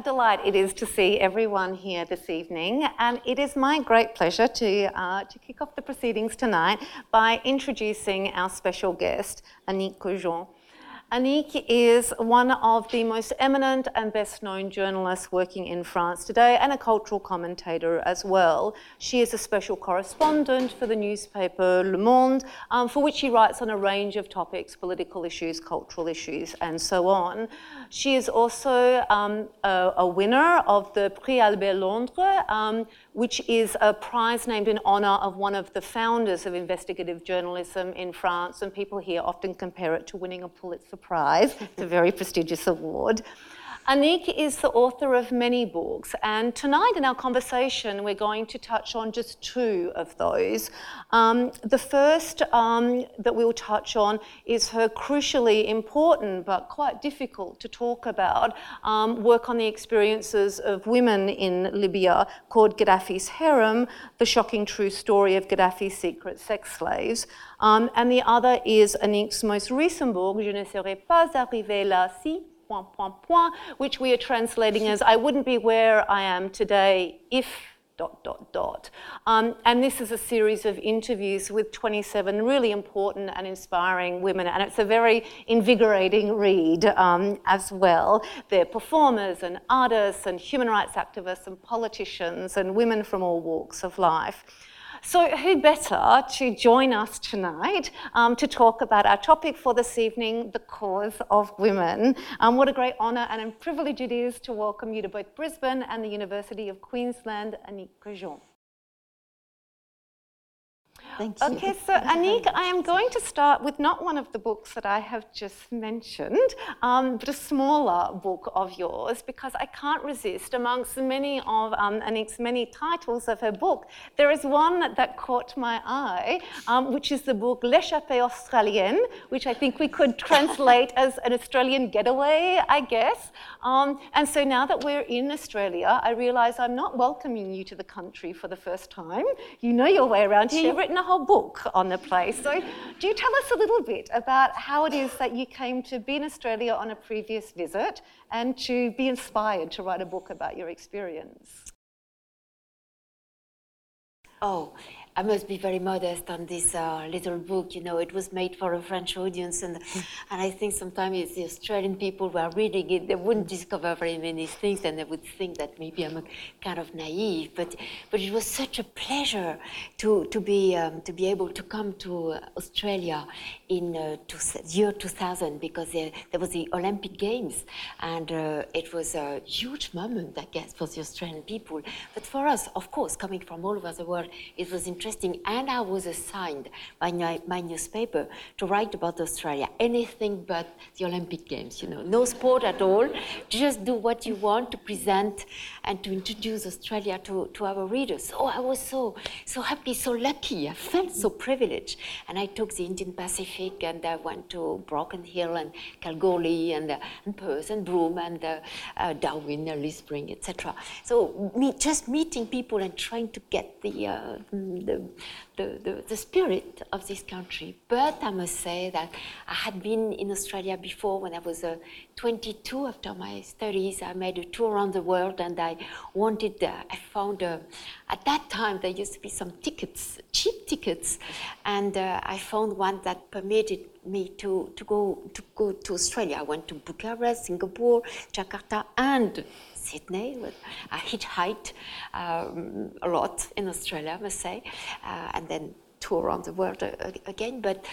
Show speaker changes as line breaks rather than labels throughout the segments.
a delight it is to see everyone here this evening, and it is my great pleasure to, uh, to kick off the proceedings tonight by introducing our special guest, Annick Cojean. Annick is one of the most eminent and best known journalists working in France today and a cultural commentator as well. She is a special correspondent for the newspaper Le Monde, um, for which she writes on a range of topics political issues, cultural issues, and so on. She is also um, a, a, winner of the Prix Albert Londres, um, which is a prize named in honor of one of the founders of investigative journalism in France, and people here often compare it to winning a Pulitzer Prize. It's a very prestigious award. Annick is the author of many books, and tonight in our conversation, we're going to touch on just two of those. Um, the first um, that we'll touch on is her crucially important but quite difficult to talk about um, work on the experiences of women in Libya called Gaddafi's Harem The Shocking True Story of Gaddafi's Secret Sex Slaves. Um, and the other is Annick's most recent book, Je ne serais pas arrivée là si point, point, point, which we are translating as I wouldn't be where I am today if dot, dot, dot. Um, and this is a series of interviews with 27 really important and inspiring women, and it's a very invigorating read um, as well. They're performers and artists and human rights activists and politicians and women from all walks of life. So, who better to join us tonight um, to talk about our topic for this evening, the cause of women? Um, what a great honour and a privilege it is to welcome you to both Brisbane and the University of Queensland, Annick Cojean.
Thank you.
Okay, so Annick, I am going to start with not one of the books that I have just mentioned, um, but a smaller book of yours, because I can't resist, amongst many of um, Annick's many titles of her book, there is one that, caught my eye, um, which is the book L'échappée australienne, which I think we could translate as an Australian getaway, I guess. Um, and so now that we're in Australia, I realise I'm not welcoming you to the country for the first time. You know your way around here. You've written a whole book on the place. So, do you tell us a little bit about how it is that you came to be in Australia on a previous visit and to be inspired to write a book about your experience?
Oh, I must be very modest on this uh, little book. You know, it was made for a French audience, and and I think sometimes it's the Australian people who are reading it, they wouldn't discover very many things, and they would think that maybe I'm a kind of naive. But but it was such a pleasure to to be um, to be able to come to Australia in uh, two, year 2000 because there, there, was the Olympic Games, and uh, it was a huge moment, I guess, for the Australian people. But for us, of course, coming from all over the world, it was interesting. And I was assigned by my, my newspaper to write about Australia, anything but the Olympic Games. You know, no sport at all. Just do what you want to present and to introduce Australia to, to our readers. Oh, I was so so happy, so lucky. I felt so privileged, and I took the Indian Pacific and I went to Broken Hill and Kalgoorlie and, uh, and Perth and Broome and uh, uh, Darwin, Alice Spring, etc. So me, just meeting people and trying to get the, the, the, the, the, spirit of this country. But I must say that I had been in Australia before when I was uh, 22 after my studies. I made a tour around the world and I wanted, uh, I found, uh, at that time there used to be some tickets, cheap tickets, and uh, I found one that permitted me to, to, go, to go to Australia. I went to Bucharest, Singapore, Jakarta, and Sydney. I hitchhiked um, a lot in Australia, I must say, uh, and then tour around the world again. But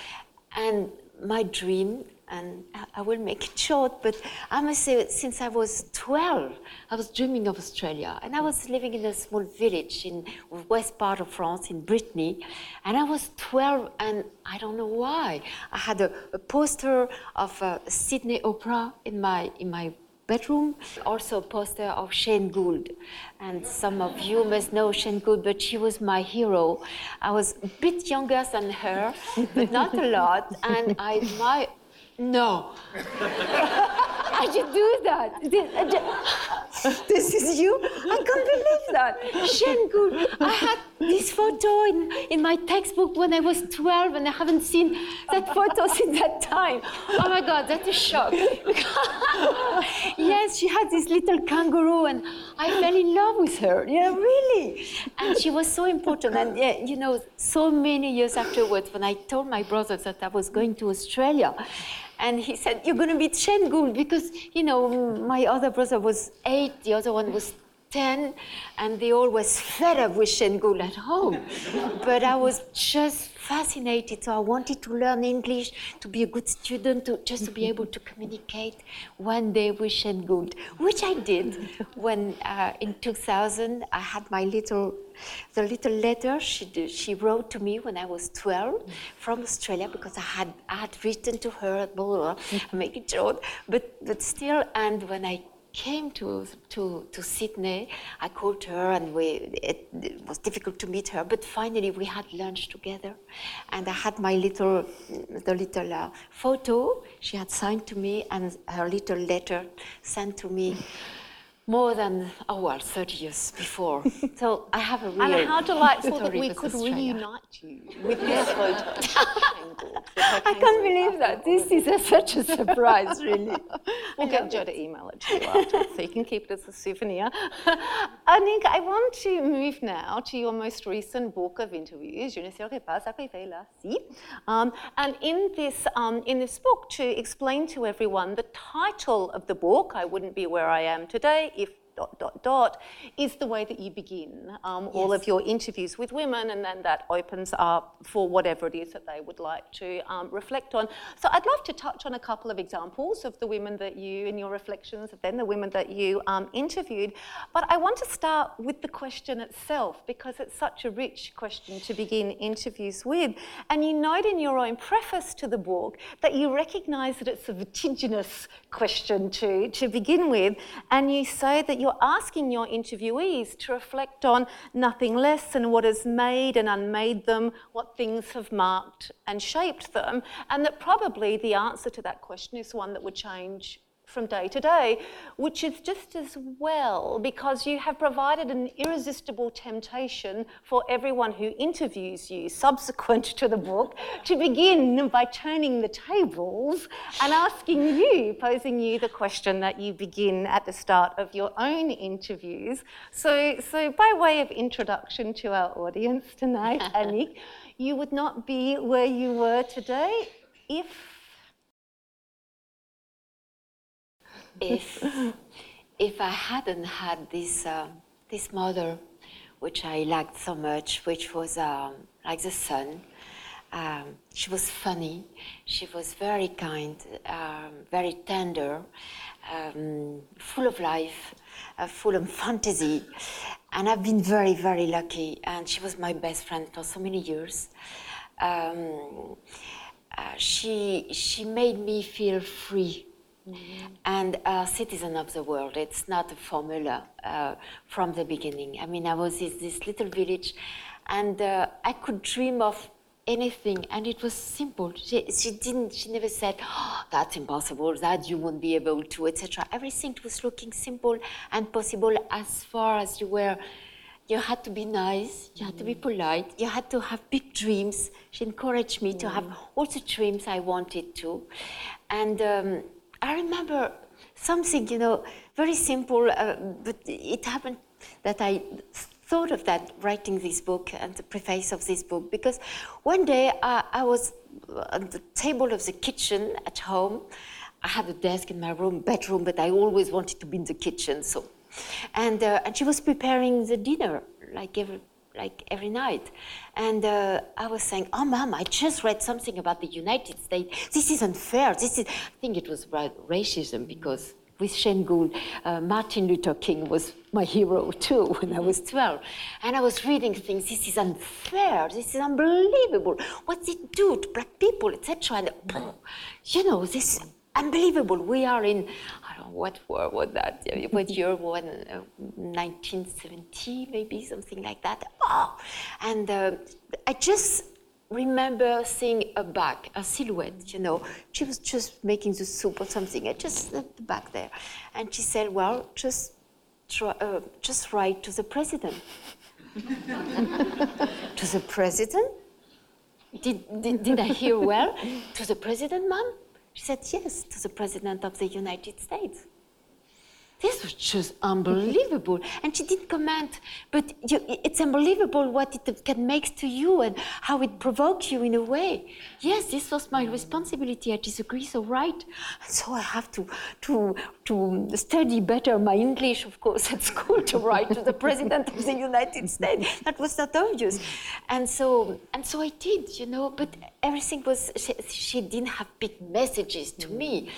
and my dream, and I will make it short, but I must say, since I was 12, I was dreaming of Australia. And I was living in a small village in west part of France, in Brittany. And I was 12, and I don't know why. I had a, a poster of uh, Sydney Opera in my, in my bedroom. Also, a poster of Shane Gould. And some of you must know Shane Gould, but she was my hero. I was a bit younger than her, but not a lot. And I admire. No. I should do that. Uh, this is you? I can't believe that. Gould. I had this photo in, in my textbook when I was 12, and I haven't seen that photo since that time. Oh my God, that's a shock. yes, she had this little kangaroo, and I fell in love with her. Yeah, really. And she was so important. And yeah, you know, so many years afterwards, when I told my brothers that I was going to Australia, and he said, You're going to meet Shane Gould because, you know, my other brother was eight, the other one was 10, and they always fed up with Shane Gould at home. but I was just fascinated, so I wanted to learn English, to be a good student, to, just to be able to communicate one day with Shane Gould, which I did when uh, in 2000 I had my little the little letter she, did, she wrote to me when I was 12 from Australia because I had, I had written to her, blah, blah, blah, make it short, but, but still, and when I came to, to, to Sydney, I called her and we, it, it, was difficult to meet her, but finally we had lunch together. And I had my little, the little uh, photo she had signed to me and her little letter sent to me more than oh well 30 years before. So i have a real
and how delightful that we could Australia. reunite you with this photo.
I can't believe that. This is a, such a surprise really.
We'll get joe to email it to you after so you can keep it as a souvenir. Annick, i want to move now to your most recent book of interviews je ne pas arrivée là. Si. Um, and in this um, in this book to explain to everyone the title of the book i wouldn't be where i am today if dot, dot, dot, is the way that you begin um, yes. all of your interviews with women, and then that opens up for whatever it is that they would like to um, reflect on. So I'd love to touch on a couple of examples of the women that you, in your reflections, of then the women that you um, interviewed. But I want to start with the question itself because it's such a rich question to begin interviews with. And you note in your own preface to the book that you recognise that it's a vertiginous question to, to begin with, and you say that you you're asking your interviewees to reflect on nothing less than what has made and unmade them, what things have marked and shaped them, and that probably the answer to that question is one that would change from day to day, which is just as well because you have provided an irresistible temptation for everyone who interviews you subsequent to the book to begin by turning the tables and asking you, posing you the question that you begin at the start of your own interviews. So, so by way of introduction to our audience tonight, Annick, you would not be where you were today if
if if I hadn't had this uh, this mother, which I liked so much, which was um, like the sun. Um, she was funny. She was very kind, um, very tender, um, full of life, uh, full of fantasy. And I've been very, very lucky. And she was my best friend for so many years. Um, uh, she she made me feel free Mm-hmm. And a citizen of the world. It's not a formula uh, from the beginning. I mean, I was in this little village, and uh, I could dream of anything, and it was simple. She, she didn't. She never said, oh, "That's impossible. That you won't be able to," etc. Everything was looking simple and possible as far as you were you had to be nice, you had to be mm. polite, you had to have big dreams. She encouraged me to have mm. all the dreams I wanted to. And um, I remember something, you know, very simple, uh, but it happened that I thought of that writing this book and the preface of this book because one day I, I was at the table of the kitchen at home. I had a desk in my room, bedroom, but I always wanted to be in the kitchen. So, and uh, and she was preparing the dinner like every like every night. And uh, I was saying, Oh, mom, I just read something about the United States. This is unfair. This is, I think it was about racism because with Shane Gould, uh, Martin Luther King was my hero too when I was 12. And I was reading things, this is unfair, this is unbelievable. What's it do to black people, etc. And, you know, this unbelievable. We are in, I don't know what war was that, what year was uh, 1970, maybe something like that. Oh, and uh, I just remember seeing a back, a silhouette, you know. She was just making the soup or something, I just the back there. And she said, well, just try, uh, just write to the president. to the president? Did, did, did I hear well? to the president, mom? She said, yes, to the president of the United States. This was just unbelievable. and she didn't comment, but you, it's unbelievable what it can make to you and how it provokes you in a way. Yes, this was my responsibility. I disagree, so right. So I have to, to, to study better my English, of course, at school to write to the President of the United States. That was not obvious. And so, and so I did, you know, but everything was, she, she didn't have big messages to me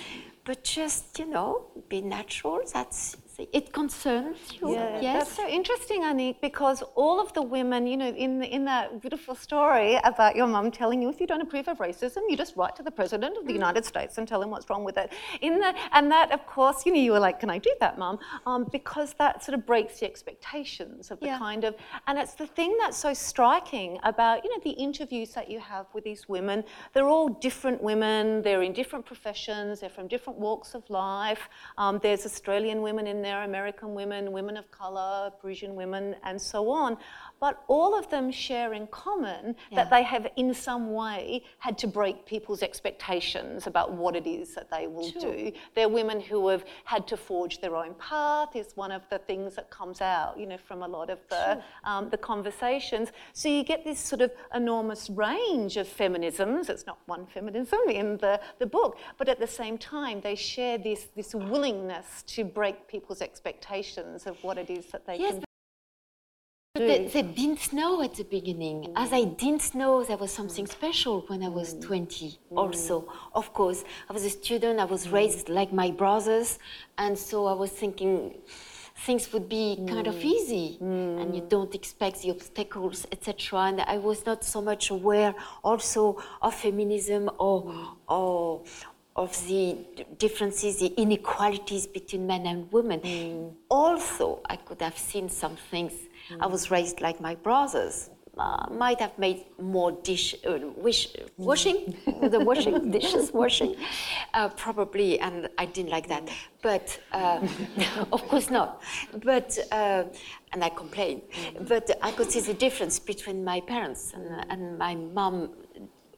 but just you know be natural that's it concerns you.
Yeah,
yes.
That's so interesting, Annick, because all of the women, you know, in, in that beautiful story about your mum telling you if you don't approve of racism, you just write to the President of the mm. United States and tell him what's wrong with it. In the, and that, of course, you know, you were like, can I do that, mum? Um, because that sort of breaks the expectations of the yeah. kind of, and it's the thing that's so striking about, you know, the interviews that you have with these women. They're all different women, they're in different professions, they're from different walks of life. Um, there's Australian women in there there, American women, women of color, Parisian women, and so on but all of them share in common yeah. that they have in some way had to break people's expectations about what it is that they will sure. do. They're women who have had to forge their own path is one of the things that comes out, you know, from a lot of the, sure. um, the conversations. So you get this sort of enormous range of feminisms. It's not one feminism in the, the book, but at the same time, they share this, this willingness to break people's expectations of what it is that they
yes,
can
they, they, didn't know at the beginning, mm. as I didn't know there was something mm. special when I was mm. 20 also. Of course, I was a student, I was raised like my brothers, and so I was thinking things would be kind of easy and you don't expect the obstacles, etc. And I was not so much aware also of feminism or, or of the differences, the inequalities between men and women. Mm. Also, I could have seen some things I was raised like my brothers. Uh, might have made more dish uh, wish, washing the washing dishes washing. Uh, probably and I didn't like that. But uh, of course not. But uh, and I complained. But I could see the difference between my parents and, and my mom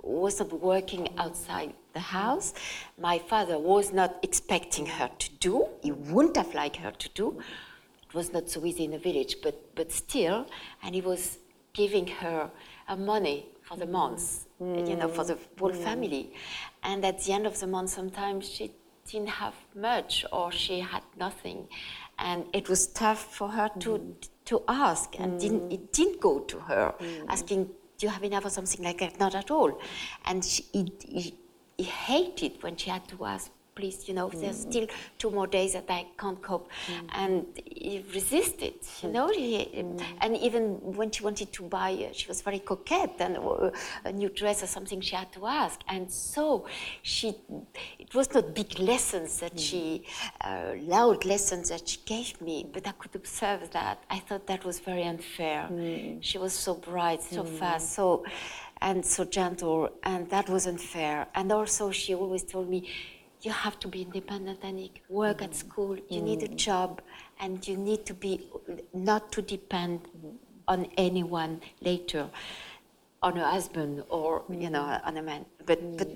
was not working outside the house. My father was not expecting her to do. He wouldn't have liked her to do it was not so easy in the village, but, but still, and he was giving her uh, money for the months, mm. you know, for the whole mm. family. And at the end of the month, sometimes she didn't have much or she had nothing. And it was tough for her to, mm. to ask, and didn't, it didn't go to her mm. asking, Do you have enough or something like that? Not at all. And she, he, he, he hated when she had to ask please, you know, mm. there's still two more days that I can't cope. Mm. And he resisted, you know, he, mm. and even when she wanted to buy, uh, she was very coquette and uh, a new dress or something she had to ask. And so she, it was not big lessons that she, uh, loud lessons that she gave me, but I could observe that. I thought that was very unfair. She was so bright, so fast, so, and so gentle, and that was unfair. And also she always told me, you have to be independent and work mm-hmm. at school. You mm-hmm. need a mm-hmm. job, and you need to be not to depend mm-hmm. on anyone later, on a husband or you know mm-hmm. on a man. But but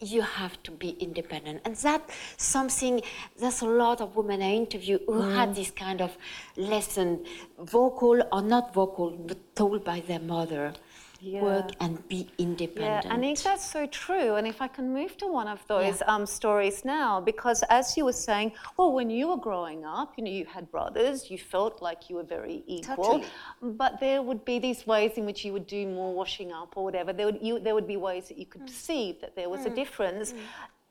you have to be independent, and that something. There's a lot of women I interview who had this kind of lesson, vocal or not vocal, but told by their mother yeah. work and be independent.
Yeah, and if that's so true. And if I can move to one of those yeah. um, stories now, because as you were saying, well, when you were growing up, you know, you had brothers, you felt like you were very equal, totally. but there would be these ways in which you would do more washing up or whatever. There would, you, there would be ways that you could mm. perceive that there was mm. a difference. Mm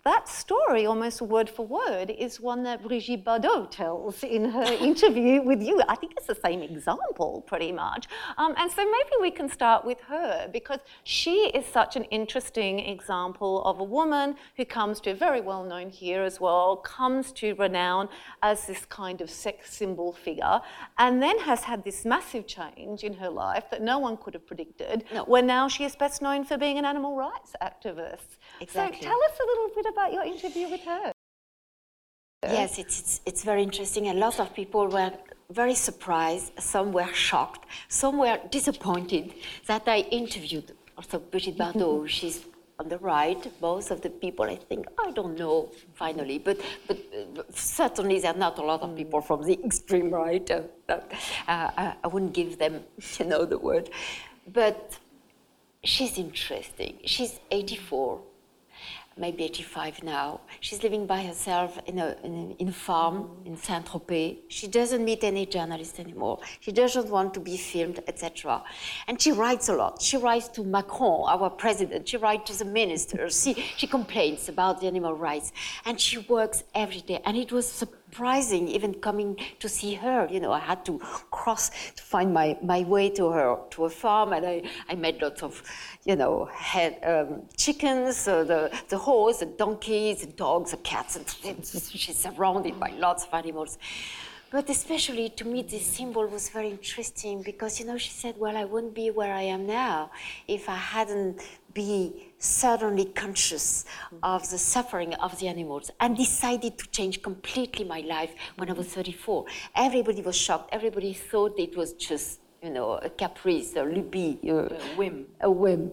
that story, almost word for word, is one that Brigitte Bardot tells in her interview with you. I think it's the same example, pretty much. Um, and so maybe we can start with her because she is such an interesting example of a woman who comes to, very well known here as well, comes to renown as this kind of sex symbol figure, and then has had this massive change in her life that no one could have predicted, no. where now she is best known for being an animal rights activist. Exactly. So tell us a little bit about your interview with her.
Yes, it's, it's, it's very interesting. A lot of people were very surprised, some were shocked, some were disappointed that I interviewed also Brigitte Bardot. She's on the right. Most of the people, I think, I don't know finally, but, but uh, certainly there are not a lot of people from the extreme right. Uh, uh, I wouldn't give them, you know, the word. But she's interesting. She's 84 maybe 85 now. She's living by herself in a, in a, in a farm in Saint-Tropez. She doesn't meet any journalists anymore. She doesn't want to be filmed, etc. And she writes a lot. She writes to Macron, our president. She writes to the ministers. She, she complains about the animal rights. And she works every day. And it was surprising even coming to see her. You know, I had to cross to find my, my way to her to a farm, and I, I met lots of, you know, head, um, chickens, uh, the, the horse, the donkeys, the dogs, the cats, and she's surrounded by lots of animals. But especially to me, this symbol was very interesting because, you know, she said, well, I wouldn't be where I am now if I hadn't be suddenly conscious of the suffering of the animals and decided to change completely my life when I was 34. Everybody was shocked. Everybody thought it was just you know, a caprice, a lubie,
a whim.
A whim.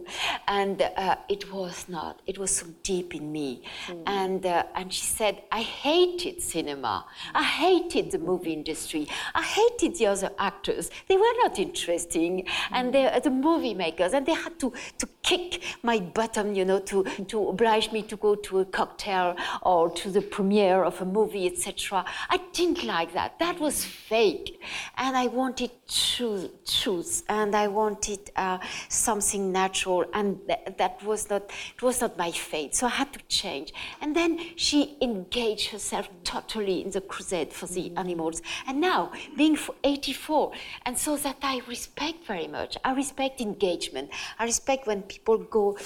And uh, it was not. It was so deep in me. Mm. And, uh, and she said, I hated cinema. I hated the movie industry. I hated the other actors. They were not interesting. Mm. And they, the movie makers, and they had to, to kick my bottom, you know, to, to oblige me to go to a cocktail or to the premiere of a movie, etc. I didn't like that. That was fake. And I wanted to truth and I wanted uh, something natural and th- that was not it was not my fate so I had to change. And then she engaged herself totally in the crusade for the animals. And now being 84 and so that I respect very much. I respect engagement. I respect when people go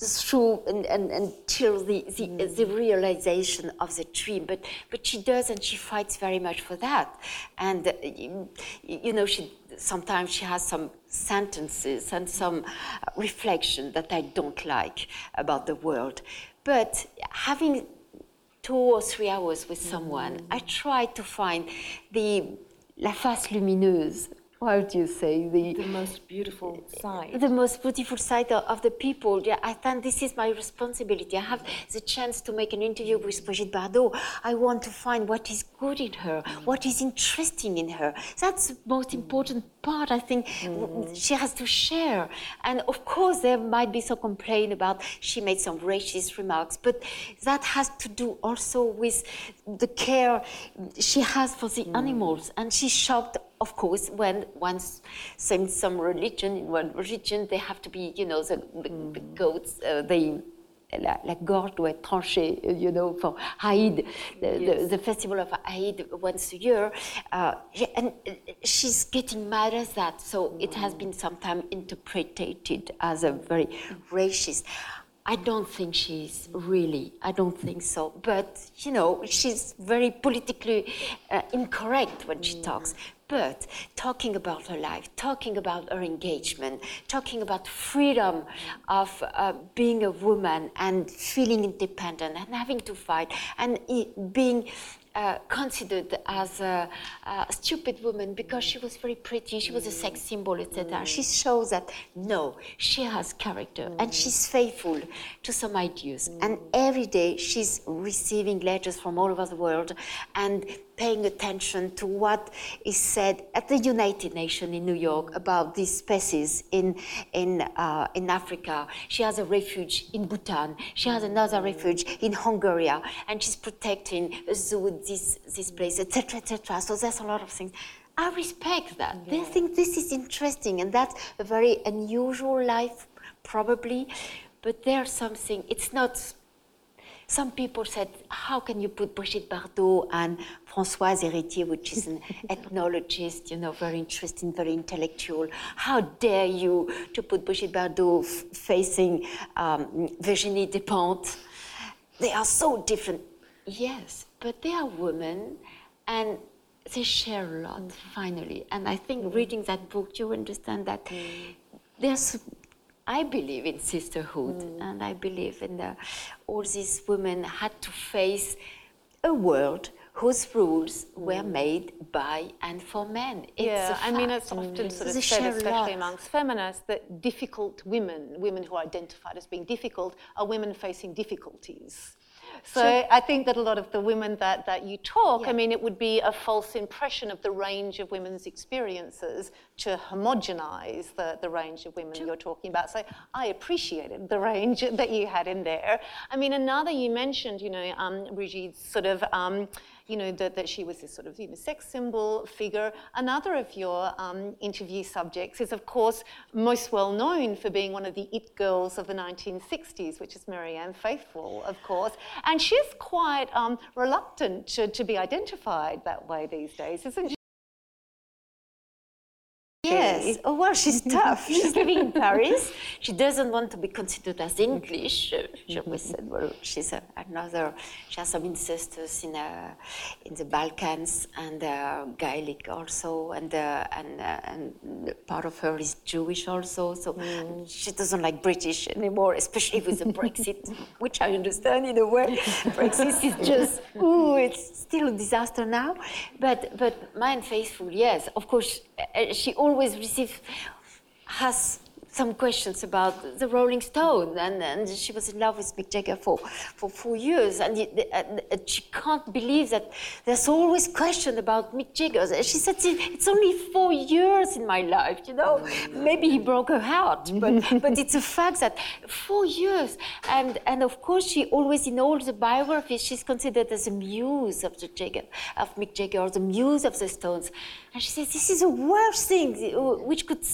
through and, and, until the, the, mm. the, realization of the dream. But, but she does, and she fights very much for that. And, uh, you, you, know, she, sometimes she has some sentences and some reflection that I don't like about the world. But having two or three hours with someone, mm. I try to find the la face lumineuse how do you say
the the most beautiful side
the most beautiful side of, the people. Yeah i think this is my responsibility. I have the chance to make an interview with brigitte bardot. I want to find what is good in her what is interesting in her. That's the most important part i think mm. she has to share and of course there might be some complaint about she made some racist remarks but that has to do also with the care she has for the mm. animals and she shocked of course, when once same some religion in one religion, they have to be, you know, the, the, mm. the goats, uh, they la, la, gorge doit être tranchée, you know, for Haïd, the, yes. the, the, festival of Haïd once a year. Uh, and she's getting mad at that, so it has been sometimes interpreted as a very racist. I don't think she's really, I don't think so. But, you know, she's very politically uh, incorrect when she talks but talking about her life, talking about her engagement, talking about freedom of uh, being a woman and feeling independent and having to fight and being uh, considered as a, a, stupid woman because she was very pretty, she was a sex symbol, etc. She shows that no, she has character and she's faithful to some ideas. And every day she's receiving letters from all over the world and paying attention to what is said at the United Nations in New York about these species in, in, uh, in Africa. She has a refuge in Bhutan. She has another refuge in Hungary, and she's protecting a zoo, this, this place, etc., etc. So there's a lot of things. I respect that. Yeah. They think this is interesting, and that's a very unusual life, probably. But there's something, it's not some people said, how can you put Brigitte Bardot and Françoise Héritier, which is an ethnologist, you know, very interesting, very intellectual. How dare you to put Brigitte Bardot f- facing um, Virginie Despentes? They are so different. Yes, but they are women and they share a lot, mm. finally. And I think reading that book, you understand that mm. there's I believe in sisterhood, mm. and I believe in the, all these women had to face a world whose rules were made by and for men.
It's yeah, I mean, it's often sort of said, especially amongst feminists, that difficult women, women who are identified as being difficult, are women facing difficulties. So sure. I think that a lot of the women that, that you talk, yeah. I mean, it would be a false impression of the range of women's experiences to homogenize the, the range of women sure. you're talking about. So I appreciated the range that you had in there. I mean, another you mentioned, you know, um, Brigitte's sort of. Um, you know, that, that she was this sort of you know, sex symbol figure. Another of your um, interview subjects is, of course, most well known for being one of the it girls of the 1960s, which is Marianne Faithfull, of course. And she's quite um, reluctant to, to be identified that way these days, isn't she?
Yes. Oh, well, she's tough. she's living in Paris. She doesn't want to be considered as English. She always said, well, she's a, another, she has some ancestors in, uh, in the Balkans and uh, Gaelic also, and, uh, and, uh, and part of her is Jewish also. So mm. she doesn't like British anymore, especially with the Brexit, which I understand in a way. Brexit is just, ooh, it's still a disaster now. But, but Marianne Faithfull, yes, of course, Uh, she always always receive has some questions about the Rolling Stone, and, and she was in love with Mick Jagger for, for four years, and, it, and, she can't believe that there's always question about Mick Jagger. She said, "It's only four years in my life, you know. Maybe he broke her heart, but but it's a fact that four years." And and of course, she always in all the biographies, she's considered as a muse of the Jagger, of Mick Jagger, or the muse of the Stones. And she says, This is the worst thing uh, which could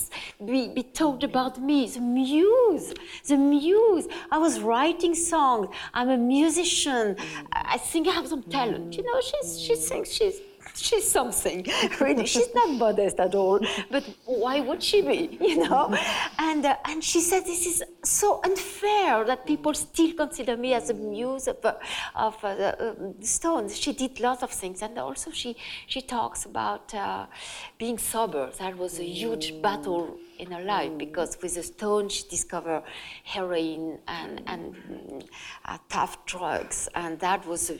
be, be told about me. The muse, the muse. I was writing songs. I'm a musician. I think I have some talent. You know, she's, she thinks she's she's something. really, she's not modest at all. But why would she be? You know. And uh, and she said this is so unfair that people still consider me as a muse of uh, of uh, the, Stones. She did lots of things, and also she she talks about uh, being sober. That was a huge battle in her life because with the Stones she discovered heroin and and uh, tough drugs, and that was a,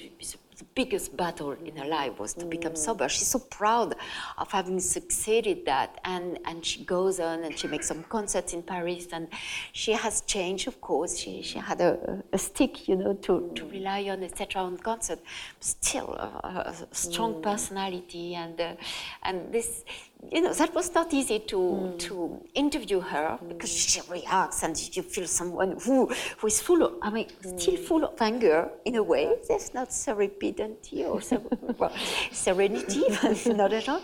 the biggest battle in her life was to become sober. She's so proud of having succeeded that, and and she goes on and she makes some concerts in Paris, and she has changed, of course. She she had a, a stick, you know, to, to rely on, etc. on concert. Still a, a strong mm. personality, and uh, and this you know, that was not easy to, mm. to interview her mm. because she reacts and you feel someone who, who is full of, I mean, mm. still full of anger in a way. There's not serendipity or well, serenity, not at all.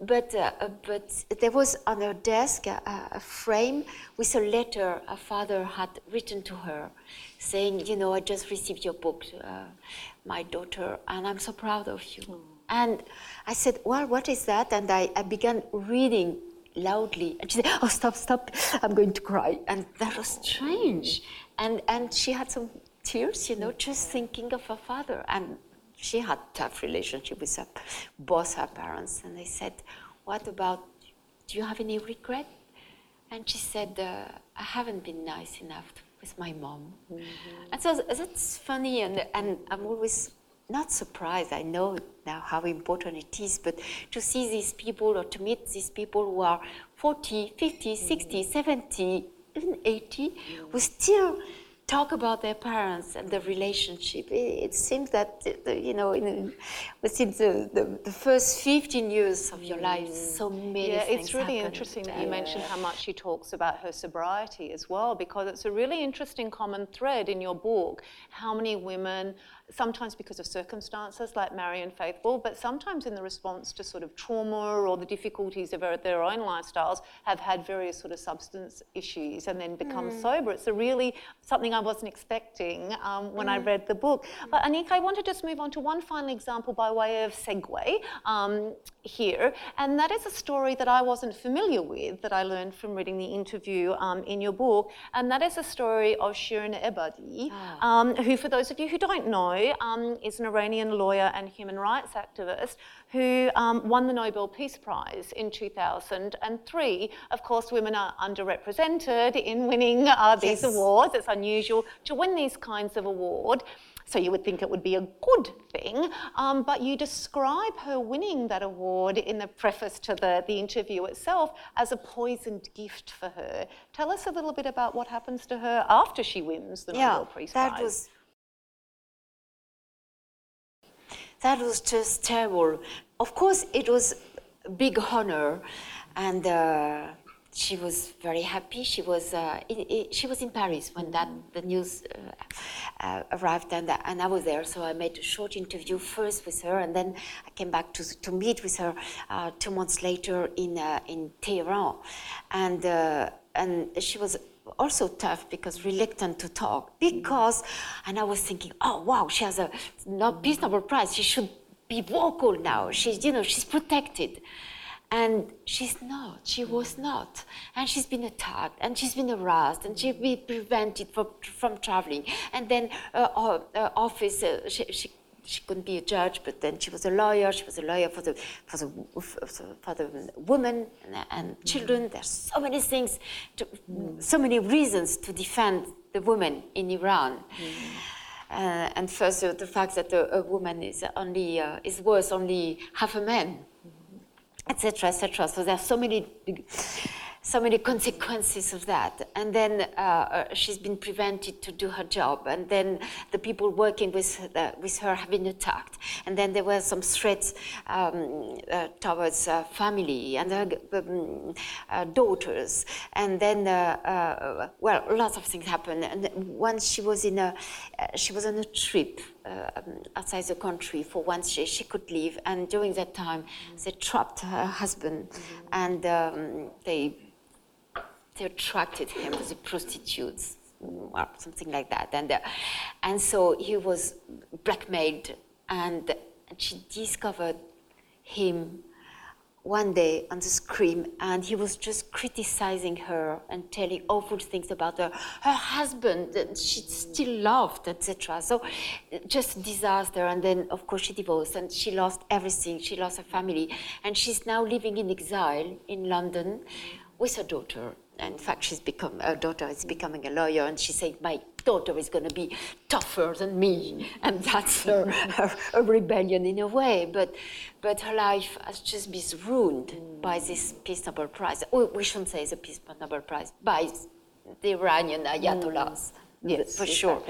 But, uh, but there was on her desk a, a, frame with a letter a father had written to her saying, you know, I just received your book, uh, my daughter, and I'm so proud of you. And I said, Well, what is that? And I, I began reading loudly. And she said, Oh, stop, stop, I'm going to cry. And that was strange. And, and she had some tears, you know, just thinking of her father. And she had tough relationship with her, both her parents. And I said, What about, do you have any regret? And she said, uh, I haven't been nice enough with my mom. Mm-hmm. And so that's funny, and, and I'm always not surprised. I know now how important it is, but to see these people or to meet these people who are 40, 50, 60, mm-hmm. 70, even 80, who still talk about their parents and the relationship. It, it seems that, the, you know, in, within the, the, the, first 15 years of your life, mm. so many
yeah, it's really
happen.
interesting that you mentioned how much she talks about her sobriety as well, because it's a really interesting common thread in your book, how many women sometimes because of circumstances like Marianne Faithfull, but sometimes in the response to sort of trauma or the difficulties of their own lifestyles, have had various sort of substance issues and then become mm. sober. It's a really something I wasn't expecting um, when mm. I read the book. But Annick, I want to just move on to one final example by way of segue um, here, and that is a story that I wasn't familiar with that I learned from reading the interview um, in your book, and that is a story of Shirin Ebadi, oh. who, for those of you who don't know, um, is an Iranian lawyer and human rights activist who um, won the Nobel Peace Prize in 2003. Of course, women are underrepresented in winning uh, these yes. awards. It's unusual to win these kinds of awards. so you would think it would be a good thing. Um, but you describe her winning that award in the preface to the, the interview itself as a poisoned gift for her. Tell us a little bit about what happens to her after she wins the
yeah,
Nobel Peace Prize.
that was that was just terrible. Of course, it was a big honor, and uh, she was very happy. She was uh, in, in, she was in Paris when that the news uh, uh, arrived, and, and I was there. So I made a short interview first with her, and then I came back to to meet with her uh, two months later in uh, in Tehran, and and she was also tough because reluctant to talk because and i was thinking oh wow she has a peace nobel prize she should be vocal now. She's you know she's protected. And she's not. She was not. And she's been attacked and she's been harassed and she's been prevented from, from traveling. And then uh, uh, office uh, she, she she couldn't be a judge, but then she was a lawyer. She was a lawyer for the for the for the women and, and children. There's so many things, to, so many reasons to defend the women in Iran. Uh, and first, uh, the fact that a, a woman is only uh, is worth only half a man, etc., etc. So there are so many so many consequences of that. And then uh, uh, she's been prevented to do her job. And then the people working with, with her have been attacked. And then there were some threats um, uh, towards uh, family and her um, uh, daughters. And then, uh, well, lots of things happened. And once she was in a, she was on a trip um, outside the country for once she, she could leave. And during that time, they trapped her husband mm-hmm. and um, they they attracted him to the prostitutes or something like that. And, uh, and so he was blackmailed, and she discovered him one day on the screen, and he was just criticizing her and telling awful things about her, her husband, that she still loved, etc. So just disaster. And then, of course, she divorced and she lost everything. She lost her family, and she's now living in exile in London with her daughter in fact, she's become, her daughter is becoming a lawyer, and she said, my daughter is going to be tougher than me. And that's her, her, her, rebellion in a way. But, but her life has just been ruined by this Peace Nobel Prize. Oh, we shouldn't say the Peace Nobel Prize, by the Iranian ayatollahs. Mm. Yes, for sure.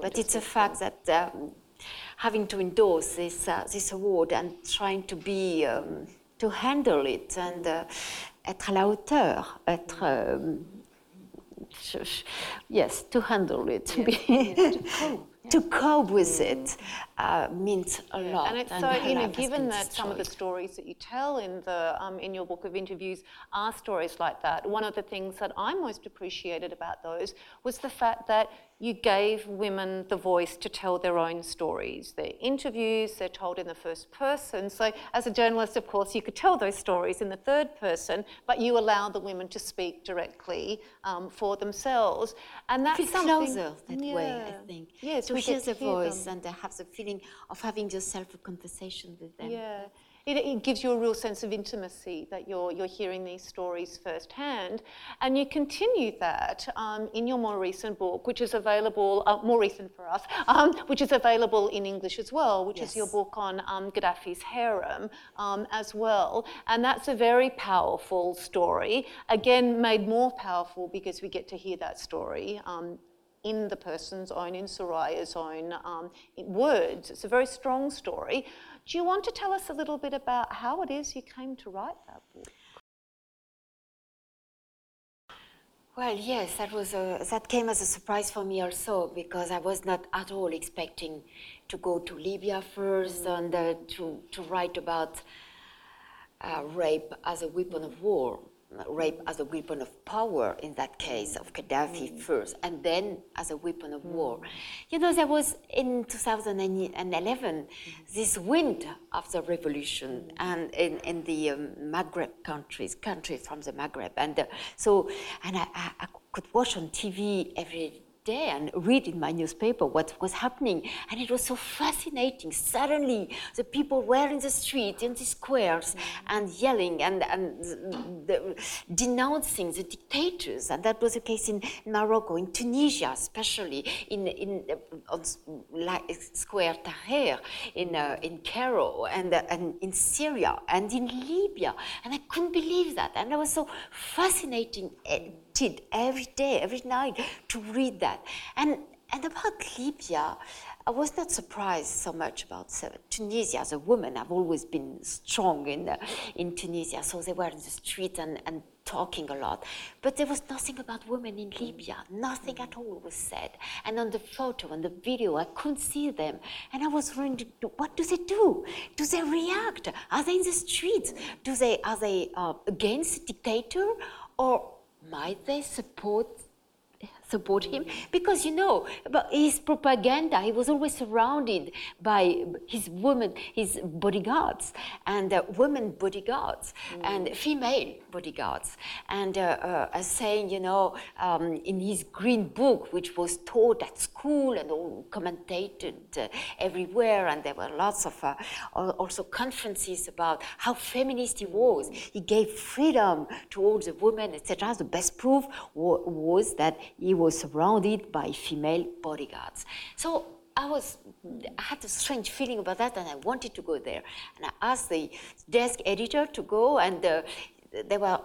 But it's a fact that um, having to endorse this, uh, this award and trying to be, um, to handle it and uh, être à la hauteur, être. Euh, yes, to handle it, to, cope. to cope with it uh, means a yeah. lot.
And it's and so, you know, given that destroyed. some of the stories that you tell in the um, in your book of interviews are stories like that, one of the things that I most appreciated about those was the fact that you gave women the voice to tell their own stories. Their interviews, they're told in the first person. So, as a journalist, of course, you could tell those stories in the third person, but you allow the women to speak directly um, for themselves.
And that's something. closer that yeah. way, I think. Yes, to hear the voice them. and have the feeling of having yourself a conversation with them.
Yeah it, it, gives you a real sense of intimacy that you're, you're hearing these stories firsthand. And you continue that um, in your more recent book, which is available, uh, more recent for us, um, which is available in English as well, which yes. is your book on um, Gaddafi's harem um, as well. And that's a very powerful story, again, made more powerful because we get to hear that story um, in the person's own, in Soraya's own um, words. It's a very strong story. Do you want to tell us a little bit about how it is you came to write that book?
Well, yes, that was a, that came as a surprise for me also because I was not at all expecting to go to Libya first mm. and uh, to to write about uh, rape as a weapon of war rape as a weapon of power in that case of Gaddafi mm. first, and then as a weapon of mm. war. You know, there was in 2011 mm. this wind of the revolution and in, in the um, Maghreb countries, countries from the Maghreb. And uh, so, and I, I, I, could watch on TV every day and read in my newspaper what was happening. And it was so fascinating. Suddenly, the people were in the street, in the squares, and yelling and, and the, denouncing the dictators. And that was the case in Morocco, in Tunisia, especially in, in uh, on Square Tahrir, in, uh, in Cairo, and, uh, and in Syria, and in Libya. And I couldn't believe that. And it was so fascinating every day, every night to read that. And, and about Libya, I was not surprised so much about Tunisia as a woman. I've always been strong in, uh, in Tunisia, so they were in the street and, and talking a lot. But there was nothing about women in Libya. Nothing at all was said. And on the photo, on the video, I couldn't see them. And I was wondering, what do they do? Do they react? Are they in the streets? Do they, are they uh, against the dictator? Or might they support support him. Because you know about his propaganda he was always surrounded by his women his bodyguards and uh, women bodyguards mm. and female bodyguards. And uh, uh, saying you know um, in his green book which was taught at school and all commentated uh, everywhere and there were lots of uh, also conferences about how feminist he was. He gave freedom to all the women etc the best proof was that he was surrounded by female bodyguards. So I was, I had a strange feeling about that, and I wanted to go there. And I asked the desk editor to go, and uh, there were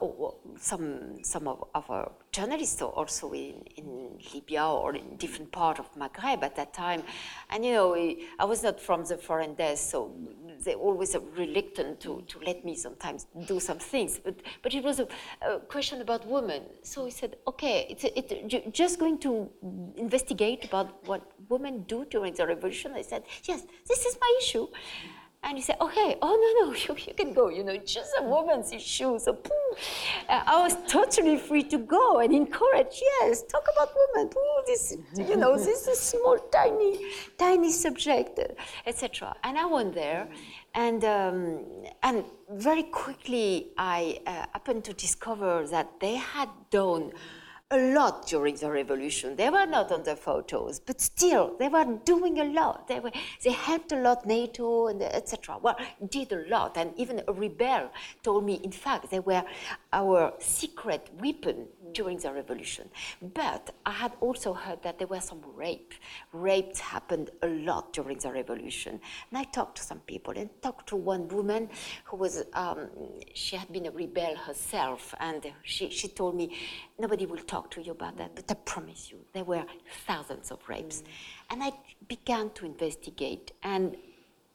some some of, of our journalists also in, in Libya or in different part of Maghreb at that time, and you know I was not from the foreign desk, so they always reluctant to, to let me sometimes do some things. But but it was a, a question about women, so he said, okay, it's it, just going to investigate about what women do during the revolution. I said, yes, this is my issue. And he said, okay, oh no, no, you, you can go, you know, just a woman's issue. So uh, I was totally free to go and encourage, yes, talk about women. Oh, this, you know, this is a small, tiny, tiny subject, etc. And I went there, and, um, and very quickly I uh, happened to discover that they had done a lot during the revolution. They were not on the photos, but still they were doing a lot. They were they helped a lot NATO and etc. Well, did a lot, and even a rebel told me, in fact, they were our secret weapon during the revolution. But I had also heard that there were some rape. Rapes happened a lot during the revolution. And I talked to some people and talked to one woman who was, um, she had been a rebel herself. And she, she told me, nobody will talk to you about that, but I promise you, there were thousands of rapes. Mm. And I began to investigate and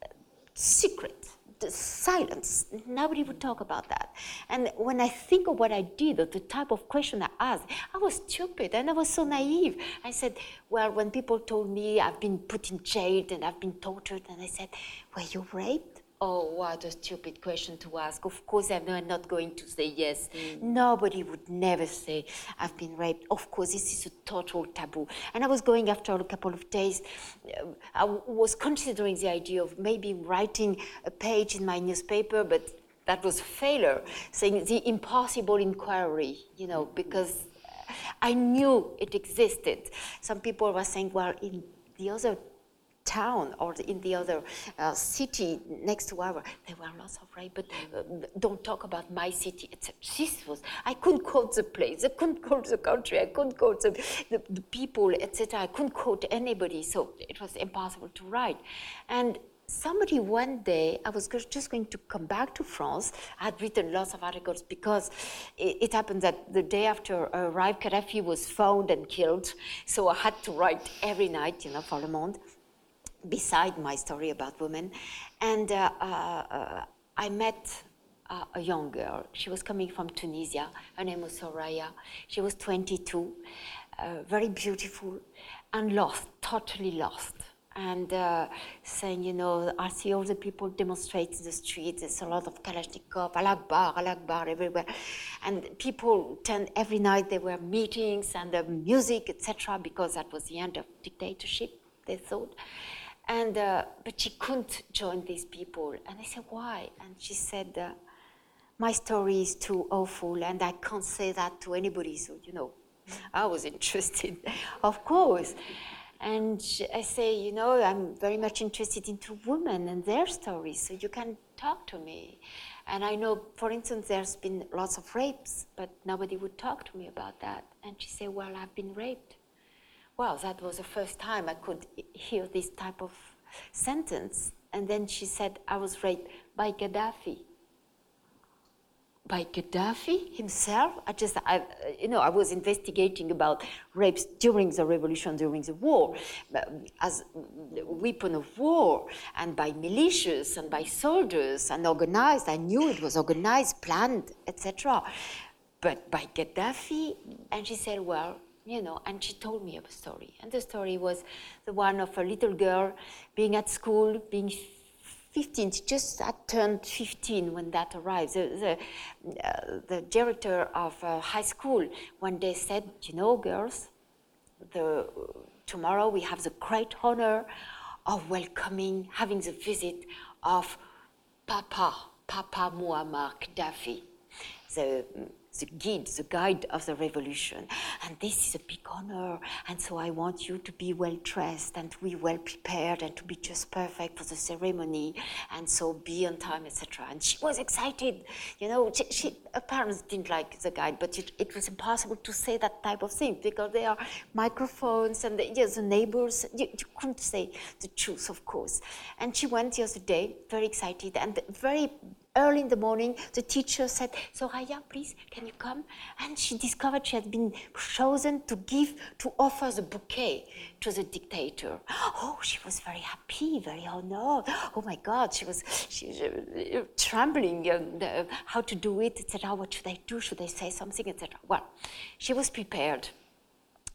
uh, secret silence. Nobody would talk about that. And when I think of what I did, or the type of question I asked, I was stupid and I was so naive. I said, well, when people told me I've been put in jail and I've been tortured, and I said, were you raped? Oh, what a stupid question to ask. Of course, I'm not going to say yes. Mm. Nobody would never say, I've been raped. Of course, this is a total taboo. And I was going after a couple of days. Uh, I was considering the idea of maybe writing a page in my newspaper, but that was a failure, saying the impossible inquiry, you know, because I knew it existed. Some people were saying, well, in the other town or in the other uh, city next to our, there were lots of rape, but uh, don't talk about my city. It's, this was, I couldn't quote the place, I couldn't quote the country, I couldn't quote the, the, the people, etc. I couldn't quote anybody, so it was impossible to write. And somebody one day, I was just going to come back to France. I had written lots of articles because it, it happened that the day after I arrived, Gaddafi was found and killed. So I had to write every night, you know, for Le Monde beside my story about women. And uh, uh, uh I met uh, a young girl. She was coming from Tunisia. Her name was Soraya. She was 22, uh, very beautiful, and lost, totally lost. And saying, you know, I see all the people demonstrate in the streets. There's a lot of Kalashnikov, Al Akbar, Al Akbar everywhere. And people turned every night, there were meetings and the music, etc., because that was the end of dictatorship, they thought. And, uh, but she couldn't join these people. And I said, why? And she said, uh, my story is too awful and I can't say that to anybody. So, you know, I was interested, of course. And I say, you know, I'm very much interested into women and their stories, so you can talk to me. And I know, for instance, there's been lots of rapes, but nobody would talk to me about that. And she said, well, I've been raped. Well, that was the first time I could hear this type of sentence. And then she said, I was raped by Gaddafi by Gaddafi himself. I just, I, you know, I was investigating about rapes during the revolution, during the war, as weapon of war, and by militias and by soldiers and organized. I knew it was organized, planned, etc. But by Gaddafi, and she said, well, you know, and she told me a story. And the story was the one of a little girl being at school, being 15, just turned 15 when that arrived. The, the, uh, the director of uh, high school one day said, you know, girls, the, tomorrow we have the great honor of welcoming, having the visit of Papa, Papa Muammar Gaddafi, the the guide, the guide of the revolution. And this is a big honor. And so I want you to be well dressed and to be well prepared and to be just perfect for the ceremony. And so be on time, etc. And she was excited. You know, she, she, didn't like the guide, but it, it, was impossible to say that type of thing because there are microphones and the, yes, the neighbors. You, you couldn't say the truth, of course. And she went the other day, very excited and very early in the morning, the teacher said, Soraya, please, can you come? And she discovered she had been chosen to give, to offer the bouquet to the dictator. Oh, she was very happy, very honored. Oh my God, she was, she uh, trembling, and, uh, how to do it, etc. What should I do? Should I say something, etc. Well, she was prepared,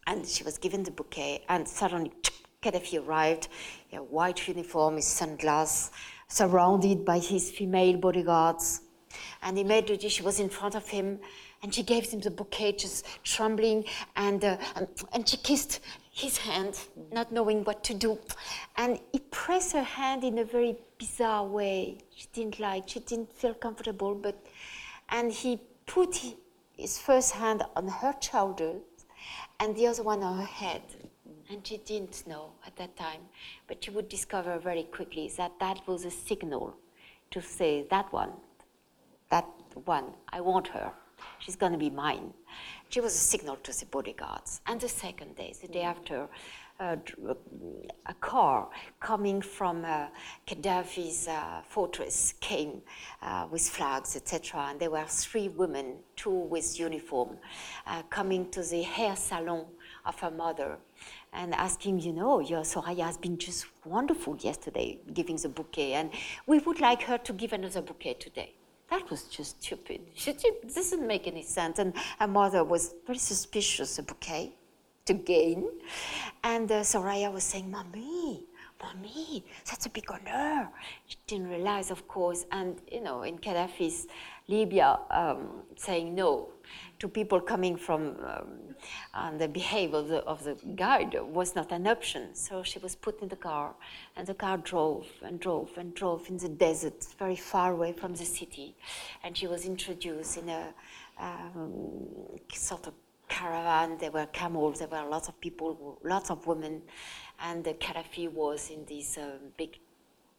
and she was given the bouquet, and suddenly Gaddafi arrived, a white uniform, his sunglasses, surrounded by his female bodyguards. And immediately she was in front of him and she gave him the bouquet, just trembling, and, uh, and, and she kissed his hand, not knowing what to do. And he pressed her hand in a very bizarre way. She didn't like, she didn't feel comfortable, but, and he put his first hand on her shoulder and the other one on her head and she didn't know at that time, but she would discover very quickly that that was a signal to say, that one, that one, I want her. She's going to be mine. She was a signal to the bodyguards. And the second day, the day after, uh, a car coming from uh, Gaddafi's uh, fortress came uh, with flags, etc. And there were three women, two with uniform, uh, coming to the hair salon of her mother and asking, you know, your Soraya has been just wonderful yesterday giving the bouquet, and we would like her to give another bouquet today. That was just stupid. She doesn't make any sense. And her mother was very suspicious of bouquet to gain. And uh, Soraya was saying, Mommy, Mommy, that's a big honor. She didn't realize, of course, and you know, in Gaddafi's Libya, um, saying no to people coming from um, the behavior of the, of the guide was not an option. So she was put in the car, and the car drove and drove and drove in the desert, very far away from the city. And she was introduced in a um, sort of caravan. There were camels, there were lots of people, lots of women, and the Gaddafi was in this um, big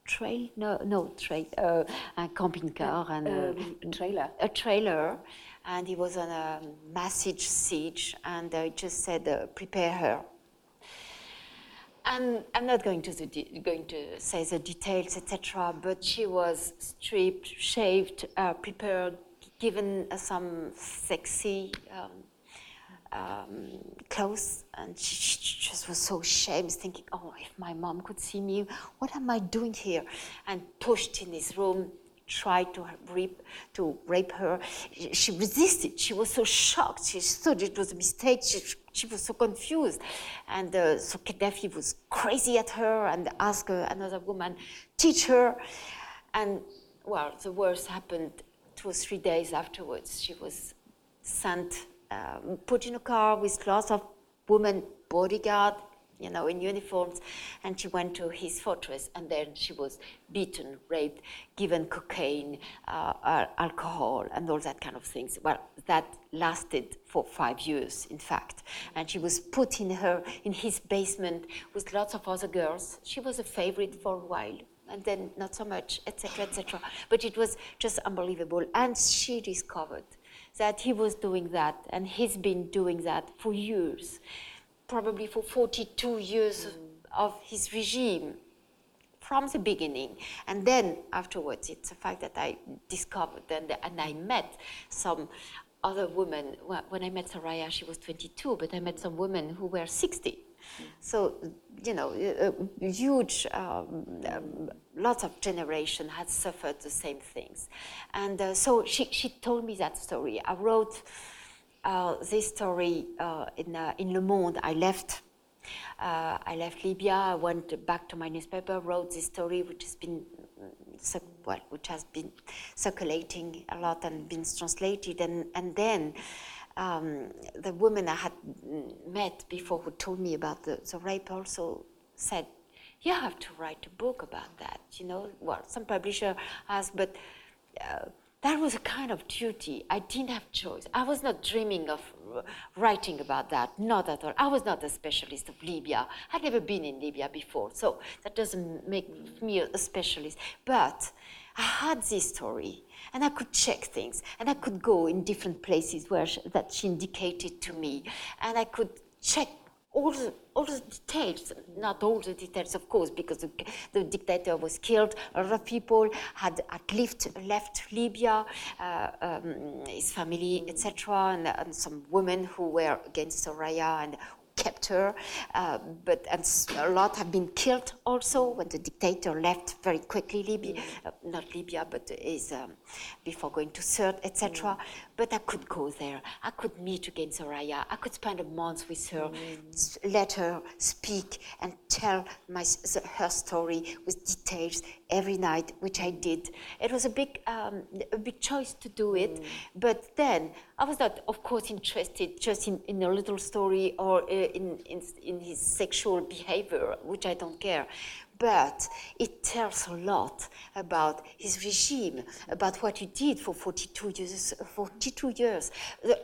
trail, no, no trail, uh, a camping car and
um, a trailer,
a trailer and he was on a massive siege, and I just said, uh, prepare her. And I'm not going to, de- going to say the details, etc., but she was stripped, shaved, uh, prepared, given uh, some sexy um, um, clothes, and she, she, just was so ashamed, thinking, oh, if my mom could see me, what am I doing here? And pushed in this room tried to rape, to rape her. She resisted. She was so shocked. She thought it was a mistake. She, she was so confused. And uh, so Gaddafi was crazy at her and asked another woman, teach her. And well, the worst happened two or three days afterwards. She was sent, um, put in a car with lots of women bodyguard you know, in uniforms, and she went to his fortress, and then she was beaten, raped, given cocaine, uh, alcohol, and all that kind of things. Well, that lasted for five years, in fact. And she was put in her in his basement with lots of other girls. She was a favorite for a while, and then not so much, etc., etc. But it was just unbelievable. And she discovered that he was doing that, and he's been doing that for years, probably for 42 years of his regime from the beginning. And then afterwards, it's the fact that I discovered and, and I met some other women. When I met Soraya, she was 22, but I met some women who were 60. So, you know, a, huge, um, um, lots of generation had suffered the same things. And uh, so she, she told me that story. I wrote uh, this story uh, in, uh, in Le Monde. I left uh, I left Libya. I went back to my newspaper, wrote this story, which has been well, which has been circulating a lot and been translated, and and then. Um, the woman I had met before who told me about the, the rape also said, You have to write a book about that. You know, well, some publisher asked, but uh, that was a kind of duty. I didn't have choice. I was not dreaming of writing about that, not at all. I was not a specialist of Libya. I'd never been in Libya before, so that doesn't make me a specialist. But I had this story, and I could check things, and I could go in different places where she, that she indicated to me, and I could check all the, all the details, not all the details, of course, because the, the dictator was killed. A lot of people had at least left Libya, uh, um, his family, etc., and, and, some women who were against Soraya and kept her, uh, but and a lot have been killed also when the dictator left very quickly Libya, uh, not Libya, but is um, before going to Sirte, etc. Mm. But I could go there. I could meet again Soraya. I could spend a month with her, mm. let her speak and tell my, her story with details every night, which I did. It was a big, um, a big choice to do it, mm. but then I was not, of course, interested just in, in a little story or uh, in, in, in his sexual behavior, which I don't care but it tells a lot about his regime, about what he did for 42 years. 42 years.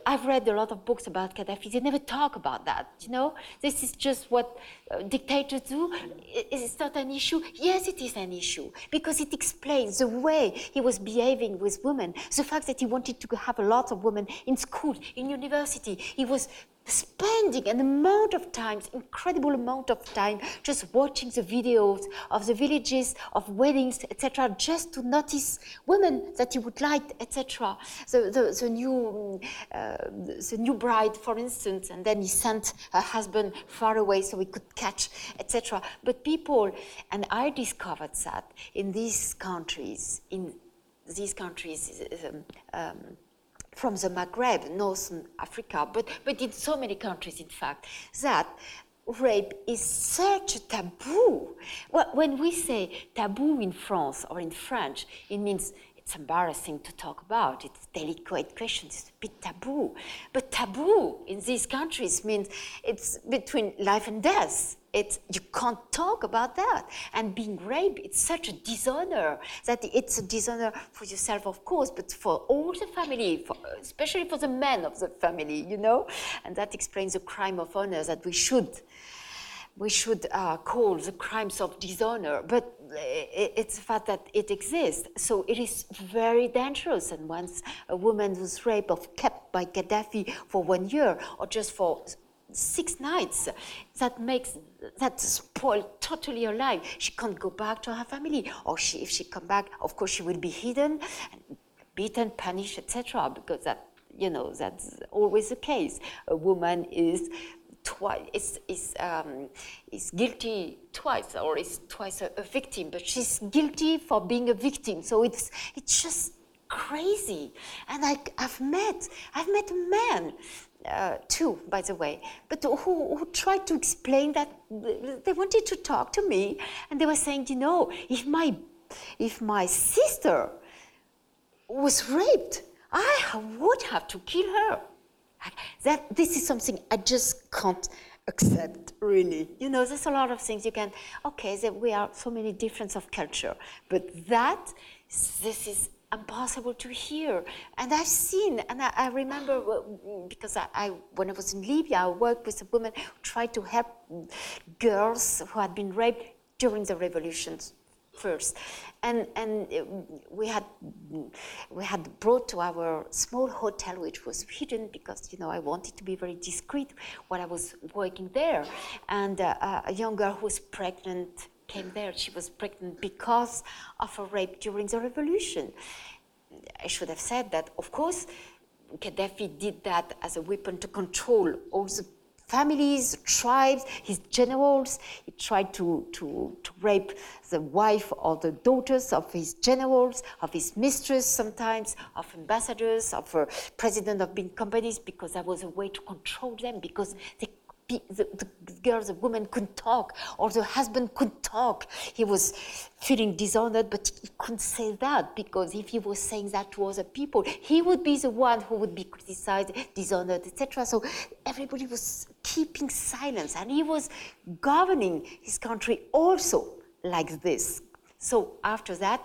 I've read a lot of books about Gaddafi. They never talk about that. You know, this is just what uh, dictators do. It's not an issue. Yes, it is an issue because it explains the way he was behaving with women. The fact that he wanted to have a lot of women in school, in university. He was spending an amount of time, incredible amount of time, just watching the videos of the villages, of weddings, etc., just to notice women that he would like, etc. The, the, the, new, uh, the new bride, for instance, and then he sent her husband far away so he could catch, etc. But people, and I discovered that in these countries, in these countries, um, um, from the Maghreb, Northern Africa, but, but in so many countries, in fact, that rape is such a taboo. Well, when we say taboo in France or in French, it means it's embarrassing to talk about. It's delicate question. It's a bit taboo. But taboo in these countries means it's between life and death. It's, you can't talk about that. And being raped, it's such a dishonor that it's a dishonor for yourself, of course, but for all the family, for, especially for the men of the family, you know? And that explains the crime of honor that we should we should uh, call the crimes of dishonor, but it's the fact that it exists. So it is very dangerous. And once a woman was raped or kept by Gaddafi for one year or just for six nights, that makes that spoil totally her life. She can't go back to her family, or she, if she come back, of course she will be hidden, beaten, punished, etc. Because that you know that's always the case. A woman is twice is is um, is guilty twice or is twice a, a, victim, but she's guilty for being a victim. So it's it's just crazy. And I, I've met I've met a man. Uh, too, by the way, but who, who tried to explain that they wanted to talk to me, and they were saying, you know, if my if my sister was raped, I would have to kill her. That this is something I just can't accept, really. You know, there's a lot of things you can. Okay, that we are so many difference of culture, but that this is impossible to hear. And I've seen, and I, I remember because I, I, when I was in Libya, I worked with a woman who tried to help girls who had been raped during the revolutions first. And, and we, had, we had brought to our small hotel, which was hidden because, you know, I wanted to be very discreet while I was working there. And uh, a young girl who was pregnant came there. She was pregnant because of a rape during the revolution. I should have said that, of course, Gaddafi did that as a weapon to control all the families, tribes, his generals. He tried to, to, to rape the wife or the daughters of his generals, of his mistress sometimes, of ambassadors, of uh, president of big companies, because that was a way to control them, because they the, the girl, the woman couldn't talk, or the husband couldn't talk. He was feeling dishonored, but he couldn't say that because if he was saying that to other people, he would be the one who would be criticized, dishonored, etc. So everybody was keeping silence, and he was governing his country also like this. So after that,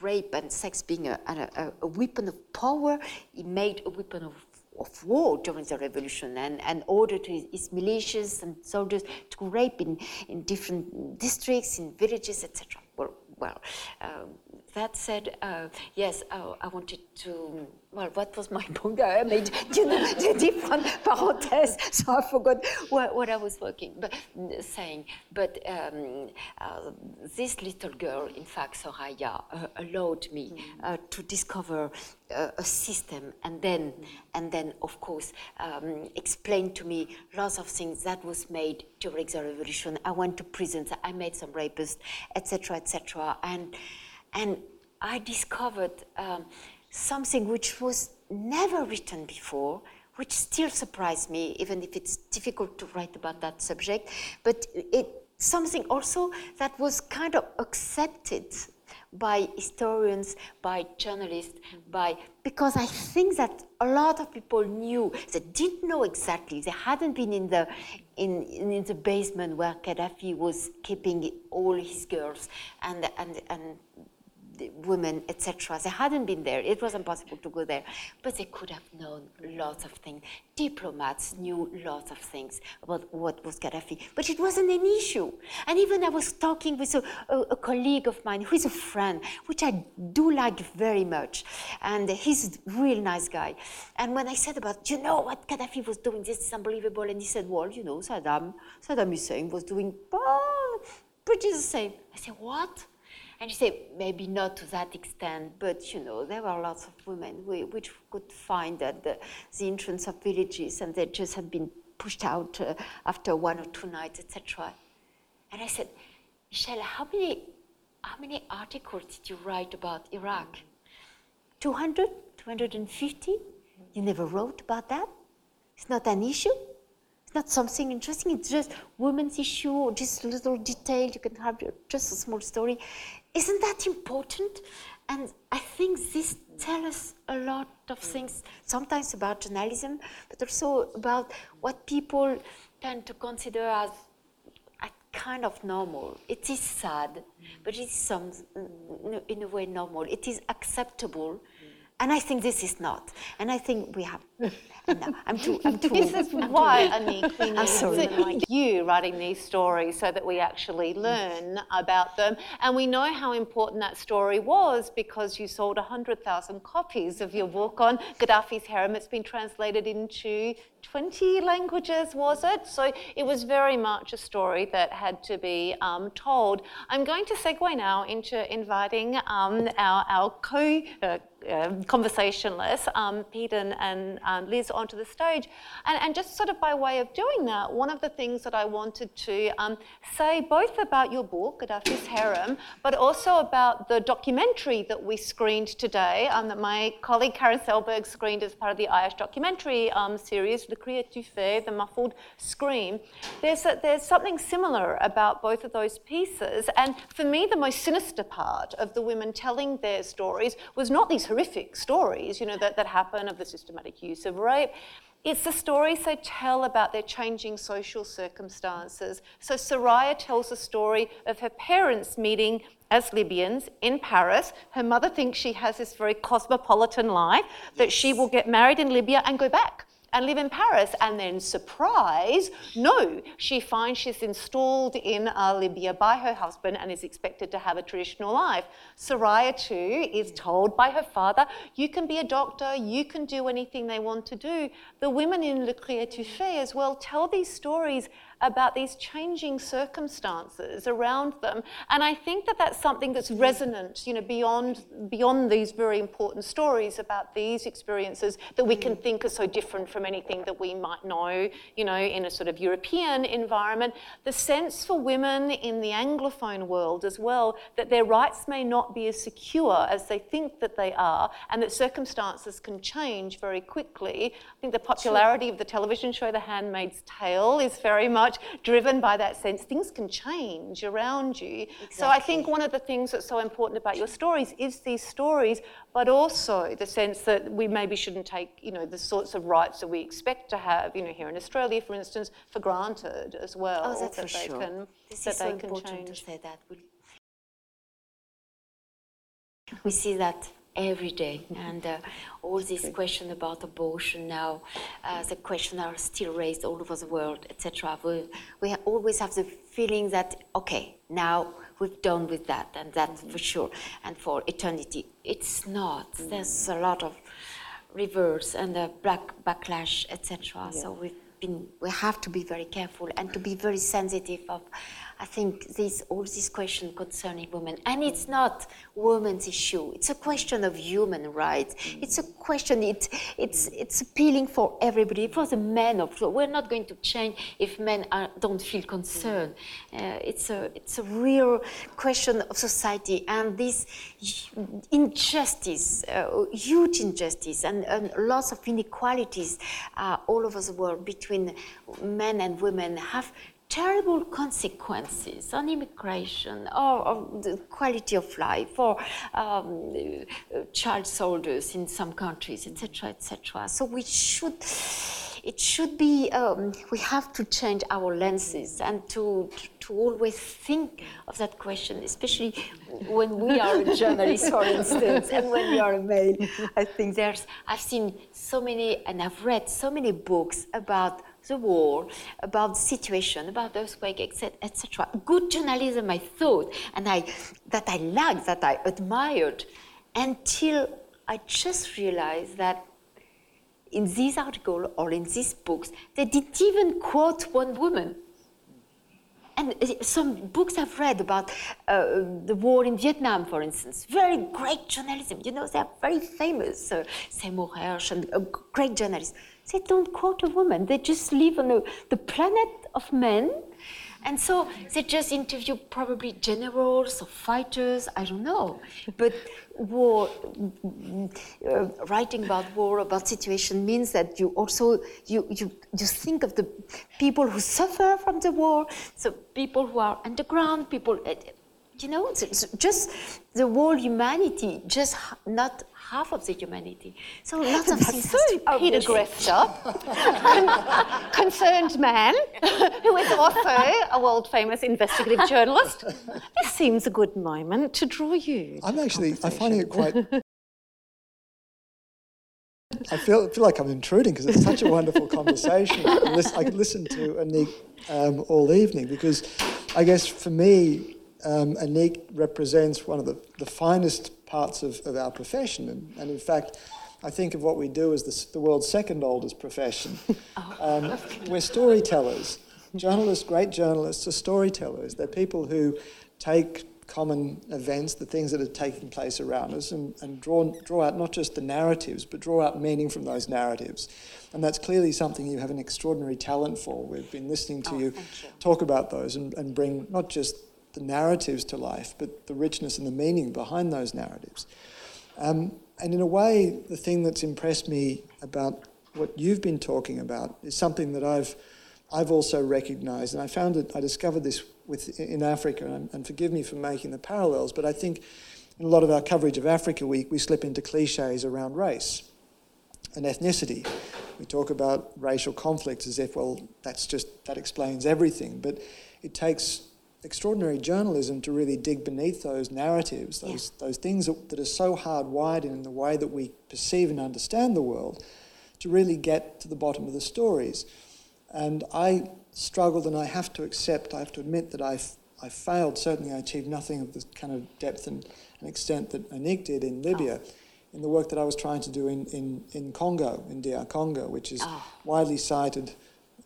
rape and sex being a, a, a, weapon of power, he made a weapon of of war during the revolution and, and ordered his militias and soldiers to rape in, in different districts, in villages, etc. Well, well um, that said, uh, yes, uh, I wanted to. Well, what was my point? I made you know, the different parentheses, so I forgot what, what I was working, but saying. But um, uh, this little girl, in fact, Soraya, uh, allowed me uh, to discover uh, a system, and then, and then, of course, um, explain to me lots of things that was made during the revolution. I went to prisons. I made some rapists, etc., etc., and and I discovered um, something which was never written before, which still surprised me, even if it's difficult to write about that subject. But it something also that was kind of accepted by historians, by journalists, by because I think that a lot of people knew they didn't know exactly. They hadn't been in the in, in the basement where Gaddafi was keeping all his girls and and and women, etc. They hadn't been there. It was impossible to go there. But they could have known lots of things. Diplomats knew lots of things about what was Gaddafi. But it wasn't an issue. And even I was talking with a, a, a colleague of mine who is a friend, which I do like very much. And he's a real nice guy. And when I said about, you know what Gaddafi was doing, this is unbelievable. And he said, well, you know, Saddam, Saddam Hussein was doing oh, pretty the same. I said, what? And you say, maybe not to that extent, but you know, there were lots of women which could find at the, the entrance of villages and they just had been pushed out uh, after one or two nights, etc. And I said, Michelle, how many, how many articles did you write about Iraq? 200? 250? You never wrote about that? It's not an issue? It's not something interesting. It's just women's issue or just a little detail. You can have just a small story. Isn't that important? And I think this tells us a lot of things, sometimes about journalism, but also about what people tend to consider as uh, kind of normal. It is sad, but it is some, mm, in a way normal. It is acceptable and I think this is not. And I think we have. No, I'm too. I'm too.
this is I'm why, Annick, we need women like you writing these stories so that we actually learn about them. And we know how important that story was because you sold 100,000 copies of your book on Gaddafi's harem. It's been translated into 20 languages, was it? So it was very much a story that had to be um, told. I'm going to segue now into inviting um, our, our co uh, um, conversationalists, um, Pete and, and um, Liz, onto the stage. And, and, just sort of by way of doing that, one of the things that I wanted to um, say both about your book, Gaddafi's Harem, but also about the documentary that we screened today, um, that my colleague Karen Selberg screened as part of the IS documentary um, series, Le Cri The Muffled Scream. There's, a, there's something similar about both of those pieces. And for me, the most sinister part of the women telling their stories was not these horrific stories, you know, that, that happen of the systematic use of rape. It's the stories they tell about their changing social circumstances. So Soraya tells a story of her parents meeting as Libyans in Paris. Her mother thinks she has this very cosmopolitan life, that she will get married in Libya and go back and live in Paris. And then, surprise, no, she finds she's installed in uh, Libya by her husband and is expected to have a traditional life. Soraya, too, is told by her father, You can be a doctor, you can do anything they want to do. The women in Le Cri Étouffé as well tell these stories about these changing circumstances around them. And I think that that's something that's resonant, you know, beyond, beyond these very important stories about these experiences that we can mm. think are so different from anything that we might know, you know, in a sort of European environment. The sense for women in the Anglophone world as well that their rights may not be as secure as they think that they are and that circumstances can change very quickly. I think the popularity sure. of the television show The Handmaid's Tale is very much much driven by that sense things can change around you. Exactly. So I think one of the things that's so important about your stories is these stories, but also the sense that we maybe shouldn't take, you know, the sorts of rights that we expect to have, you know, here in Australia, for instance, for granted as well.
Oh, that's that for sure. Can, this that is so important change. to say that. We see that every day. And uh, all these questions about abortion now, uh, the questions are still raised all over the world, etc. We, we always have the feeling that, okay, now we've done with that, and that's for sure, and for eternity. It's not. There's a lot of reverse and uh, black backlash, etc. Yeah. So we've been, we have to be very careful and to be very sensitive of I think this all this question concerning women, and it's not women's issue. It's a question of human rights. It's a question. It, it's it's appealing for everybody, for the men. Of we're not going to change if men are, don't feel concerned. Uh, it's a it's a real question of society, and this injustice, uh, huge injustice, and, and, lots of inequalities uh, all over the world between men and women have terrible consequences on immigration or, or the quality of life or um, child soldiers in some countries, etc., etc. So we should, it should be, um, we have to change our lenses and to, to always think of that question, especially when we are a journalist, for instance, and when we are a male. I think there's, I've seen so many, and I've read so many books about the war, about the situation, about the earthquake, etc. Good journalism, I thought, and I, that I liked, that I admired, until I just realized that in this article or in these books, they didn't even quote one woman. And uh, some books I've read about uh, the war in Vietnam, for instance, very great journalism. You know, they're very famous, uh, Seymour Hersh, and uh, great journalists. They don't quote a woman. They just live on a, the planet of men. And so they just interview probably generals or fighters, I don't know. But war, uh, writing about war, about situation means that you also, you, you, you think of the people who suffer from the war, so people who are underground, people, uh, you know, just the whole humanity, just not half of the humanity. So lots of things. So
Peter Greste, concerned man, who is also a world famous investigative journalist. This seems a good moment to draw you.
I'm actually, I'm finding it quite. I feel, feel like I'm intruding because it's such a wonderful conversation. I could listen to Annick um, all evening because I guess for me, um, Annick represents one of the, the finest parts of, of our profession. And, and in fact, I think of what we do as the, the world's second oldest profession. Oh. Um, we're storytellers. Journalists, great journalists, are storytellers. They're people who take common events, the things that are taking place around us, and, and draw, draw out not just the narratives, but draw out meaning from those narratives. And that's clearly something you have an extraordinary talent for. We've been listening to oh, you, you, talk about those and, and bring not just the narratives to life, but the richness and the meaning behind those narratives. Um, and in a way, the thing that's impressed me about what you've been talking about is something that I've I've also recognised, and I found it. I discovered this with in Africa, and, and forgive me for making the parallels, but I think in a lot of our coverage of Africa Week, we slip into cliches around race and ethnicity. We talk about racial conflicts as if, well, that's just, that explains everything. But it takes extraordinary journalism to really dig beneath those narratives, those, yeah. those things that, that are so hardwired in the way that we perceive and understand the world, to really get to the bottom of the stories. And I struggled, and I have to accept, I have to admit that I, I failed. Certainly, I achieved nothing of the kind of depth and, and extent that Annick did in Libya. Oh. In the work that I was trying to do in, in, in Congo, in DR Congo, which is oh. widely cited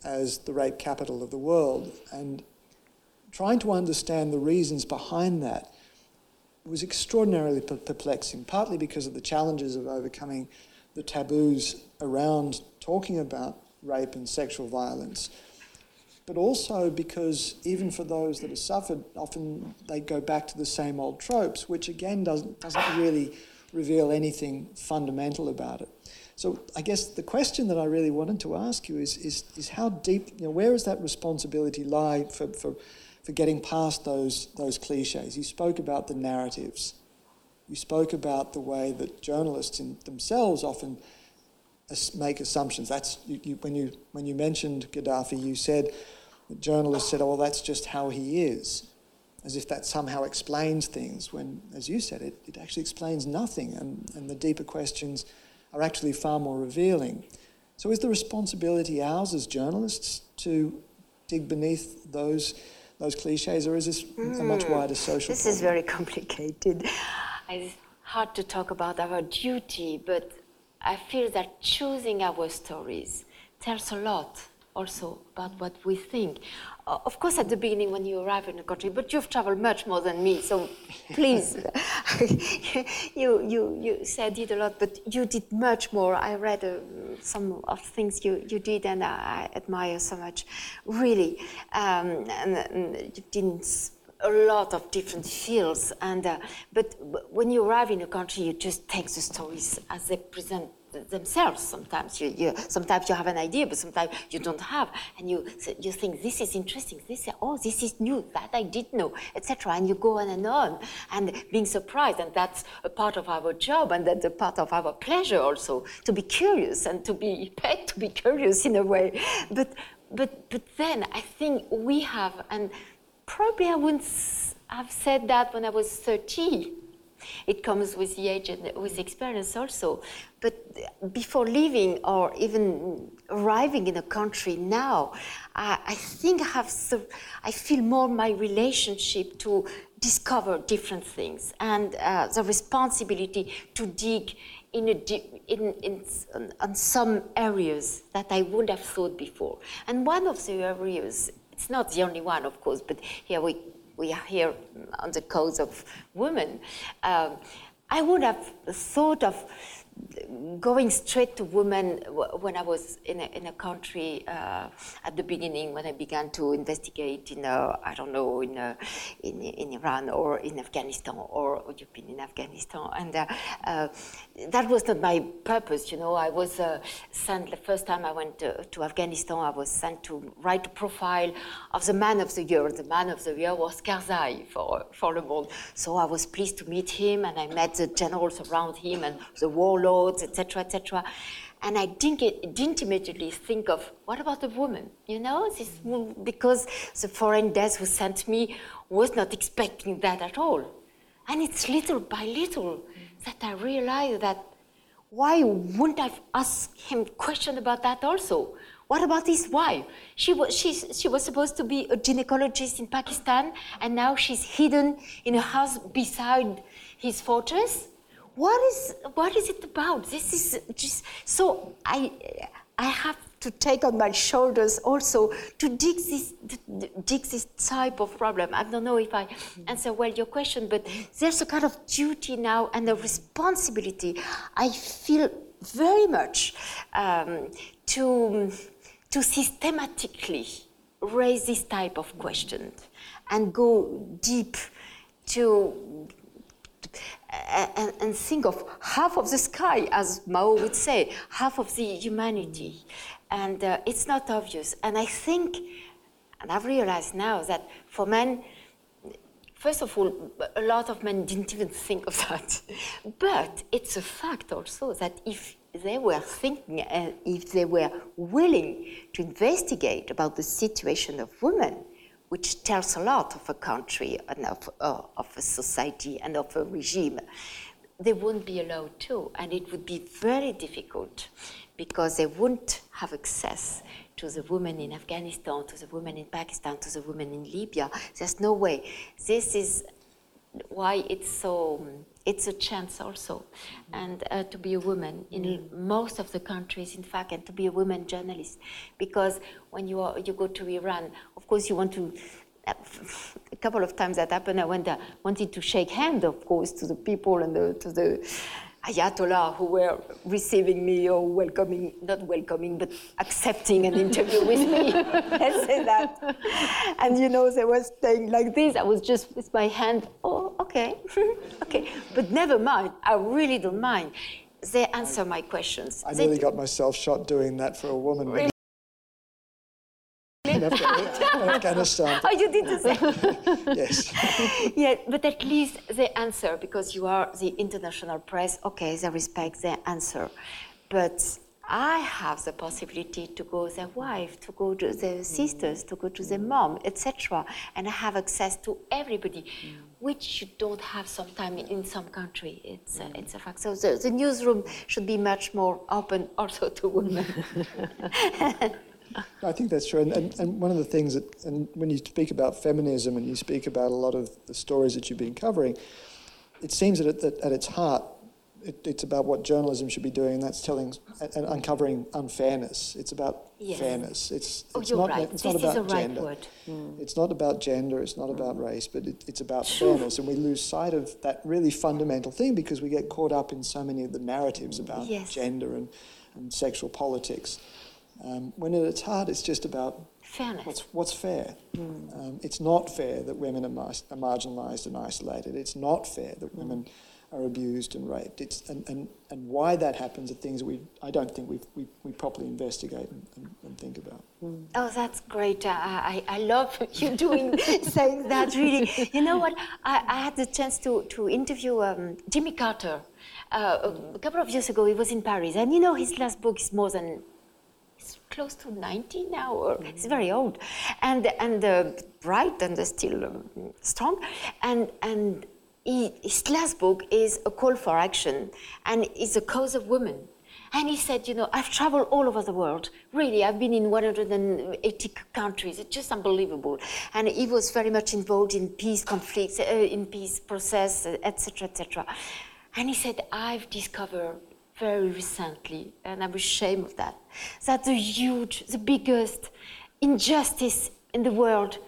as the rape capital of the world. And trying to understand the reasons behind that was extraordinarily perplexing, partly because of the challenges of overcoming the taboos around talking about rape and sexual violence, but also because even for those that have suffered, often they go back to the same old tropes, which again doesn't, doesn't really reveal anything fundamental about it. So I guess the question that I really wanted to ask you is, is, is how deep, you know, where does that responsibility lie for, for for getting past those, those cliches. You spoke about the narratives. You spoke about the way that journalists themselves often make assumptions. That's you, you, when you when you mentioned Gaddafi, you said journalists said, "Oh, well, that's just how he is," as if that somehow explains things. When, as you said, it, it actually explains nothing, and, and the deeper questions are actually far more revealing. So, is the responsibility ours as journalists to dig beneath those? Those cliches, or is this mm. a much hmm. wider social?
This
problem?
is very complicated. It's hard to talk about our duty, but I feel that choosing our stories tells a lot also about what we think. Uh, of course, at the beginning when you arrive in a country, but you've traveled much more than me, so please, you, you, you said it a lot, but you did much more. I read uh, some of the things you, you did, and I admire so much, really. Um, and, and you did a lot of different fields, and uh, but when you arrive in a country, you just take the stories as they present themselves. Sometimes you, you, sometimes you have an idea, but sometimes you don't have, and you you think this is interesting. This oh this is new that I didn't know, etc. And you go on and on, and being surprised, and that's a part of our job, and that's a part of our pleasure also to be curious and to be paid to be curious in a way. But but but then I think we have, and probably I wouldn't have said that when I was 30 it comes with the age and with experience also. But before leaving or even arriving in a country now, I, I think I have I feel more my relationship to discover different things and uh, the responsibility to dig in, a in, in, on some areas that I wouldn't have thought before. And one of the areas, it's not the only one, of course, but here we we are here on the cause of women, um, I would have thought of going straight to women when I was in a, in a country uh, at the beginning when I began to investigate in uh, I don't know in, uh, in, in Iran or in Afghanistan or you've been in Afghanistan. And uh, uh, that was not my purpose you know. I was uh, sent the first time I went to, to, Afghanistan I was sent to write a profile of the man of the year. The man of the year was Karzai for, for Le Monde so I was pleased to meet him and I met the generals around him and the warlords etc., etc. And I didn't, didn't immediately think of what about the woman, you know, this, because the foreign desk who sent me was not expecting that at all. And it's little by little that I realized that why wouldn't I ask him question about that also? What about his wife? She was, she, she was supposed to be a gynecologist in Pakistan, and now she's hidden in a house beside his fortress what is what is it about? This is just so I I have to take on my shoulders also to dig this dig this type of problem. I don't know if I answer well your question, but there's a kind of duty now and a responsibility I feel very much um, to to systematically raise this type of question and go deep to and, and, think of half of the sky, as Mao would say, half of the humanity. And uh, it's not obvious. And I think, and I've realized now that for men, first of all, a lot of men didn't even think of that. But it's a fact also that if they were thinking and if they were willing to investigate about the situation of women, which tells a lot of a country and of, uh, of a society and of a regime, they wouldn't be allowed to. And it would be very difficult because they wouldn't have access to the women in Afghanistan, to the women in Pakistan, to the women in Libya. There's no way. This is why it's so it's a chance also. And uh, to be a woman in most of the countries in fact and to be a woman journalist. Because when you are you go to iran of course you want to a couple of times that happened i went uh, wanted to shake hand of course to the people and the, to the Ayatollah who were receiving me or welcoming, not welcoming, but accepting an interview with me. Let's say that. And you know, they were staying like this. I was just with my hand, oh, okay, okay. But never mind, I really don't mind. They answer my questions.
I
They
nearly
do-
got myself shot doing that for a woman when- in Afghanistan.
Oh, you did the same.
Yes.
yeah, but at least they answer because you are the international press. Okay, they respect their answer. But I have the possibility to go to their wife, to go to their sisters, to go to their mom, etc. And I have access to everybody, which you don't have sometime in some country. It's a, it's a fact. So the, the newsroom should be much more open also to women.
I think that's true. And, and, and one of the things that, and when you speak about feminism and you speak about a lot of the stories that you've been covering, it seems that at, that at its heart, it, it's about what journalism should be doing, and that's telling and uncovering unfairness. It's about
Yes.
fairness. It's,
Oh,
it's
you're
not
right.
it's
This
not about
the right
gender.
word. Mm.
It's not about gender. It's not about mm. race, but it, it's about fairness, and we lose sight of that really fundamental thing because we get caught up in so many of the narratives about
Yes.
gender and, and sexual politics. Um, when at its heart, it's just about
Fairness.
what's, what's fair. Um, it's not fair that women are, mar- are marginalised and isolated. It's not fair that women are abused and raped. It's, and, and, and why that happens are things that we, I don't think we've, we, we properly investigate and, and, and think about.
Oh, that's great. I, I, I love you doing saying that, really. You know what? I, I had the chance to, to interview um, Jimmy Carter uh, a couple of years ago. He was in Paris. And you know, his last book is more than close to 90 now, or it's very old, and and uh, bright and still um, strong, and and he, his last book is a call for action, and it's a cause of women. And he said, you know, I've traveled all over the world. Really, I've been in 180 countries. It's just unbelievable. And he was very much involved in peace conflicts, uh, in peace process, etc., etc. And he said, I've discovered very recently, and I'm ashamed of that, that the huge, the biggest injustice in the world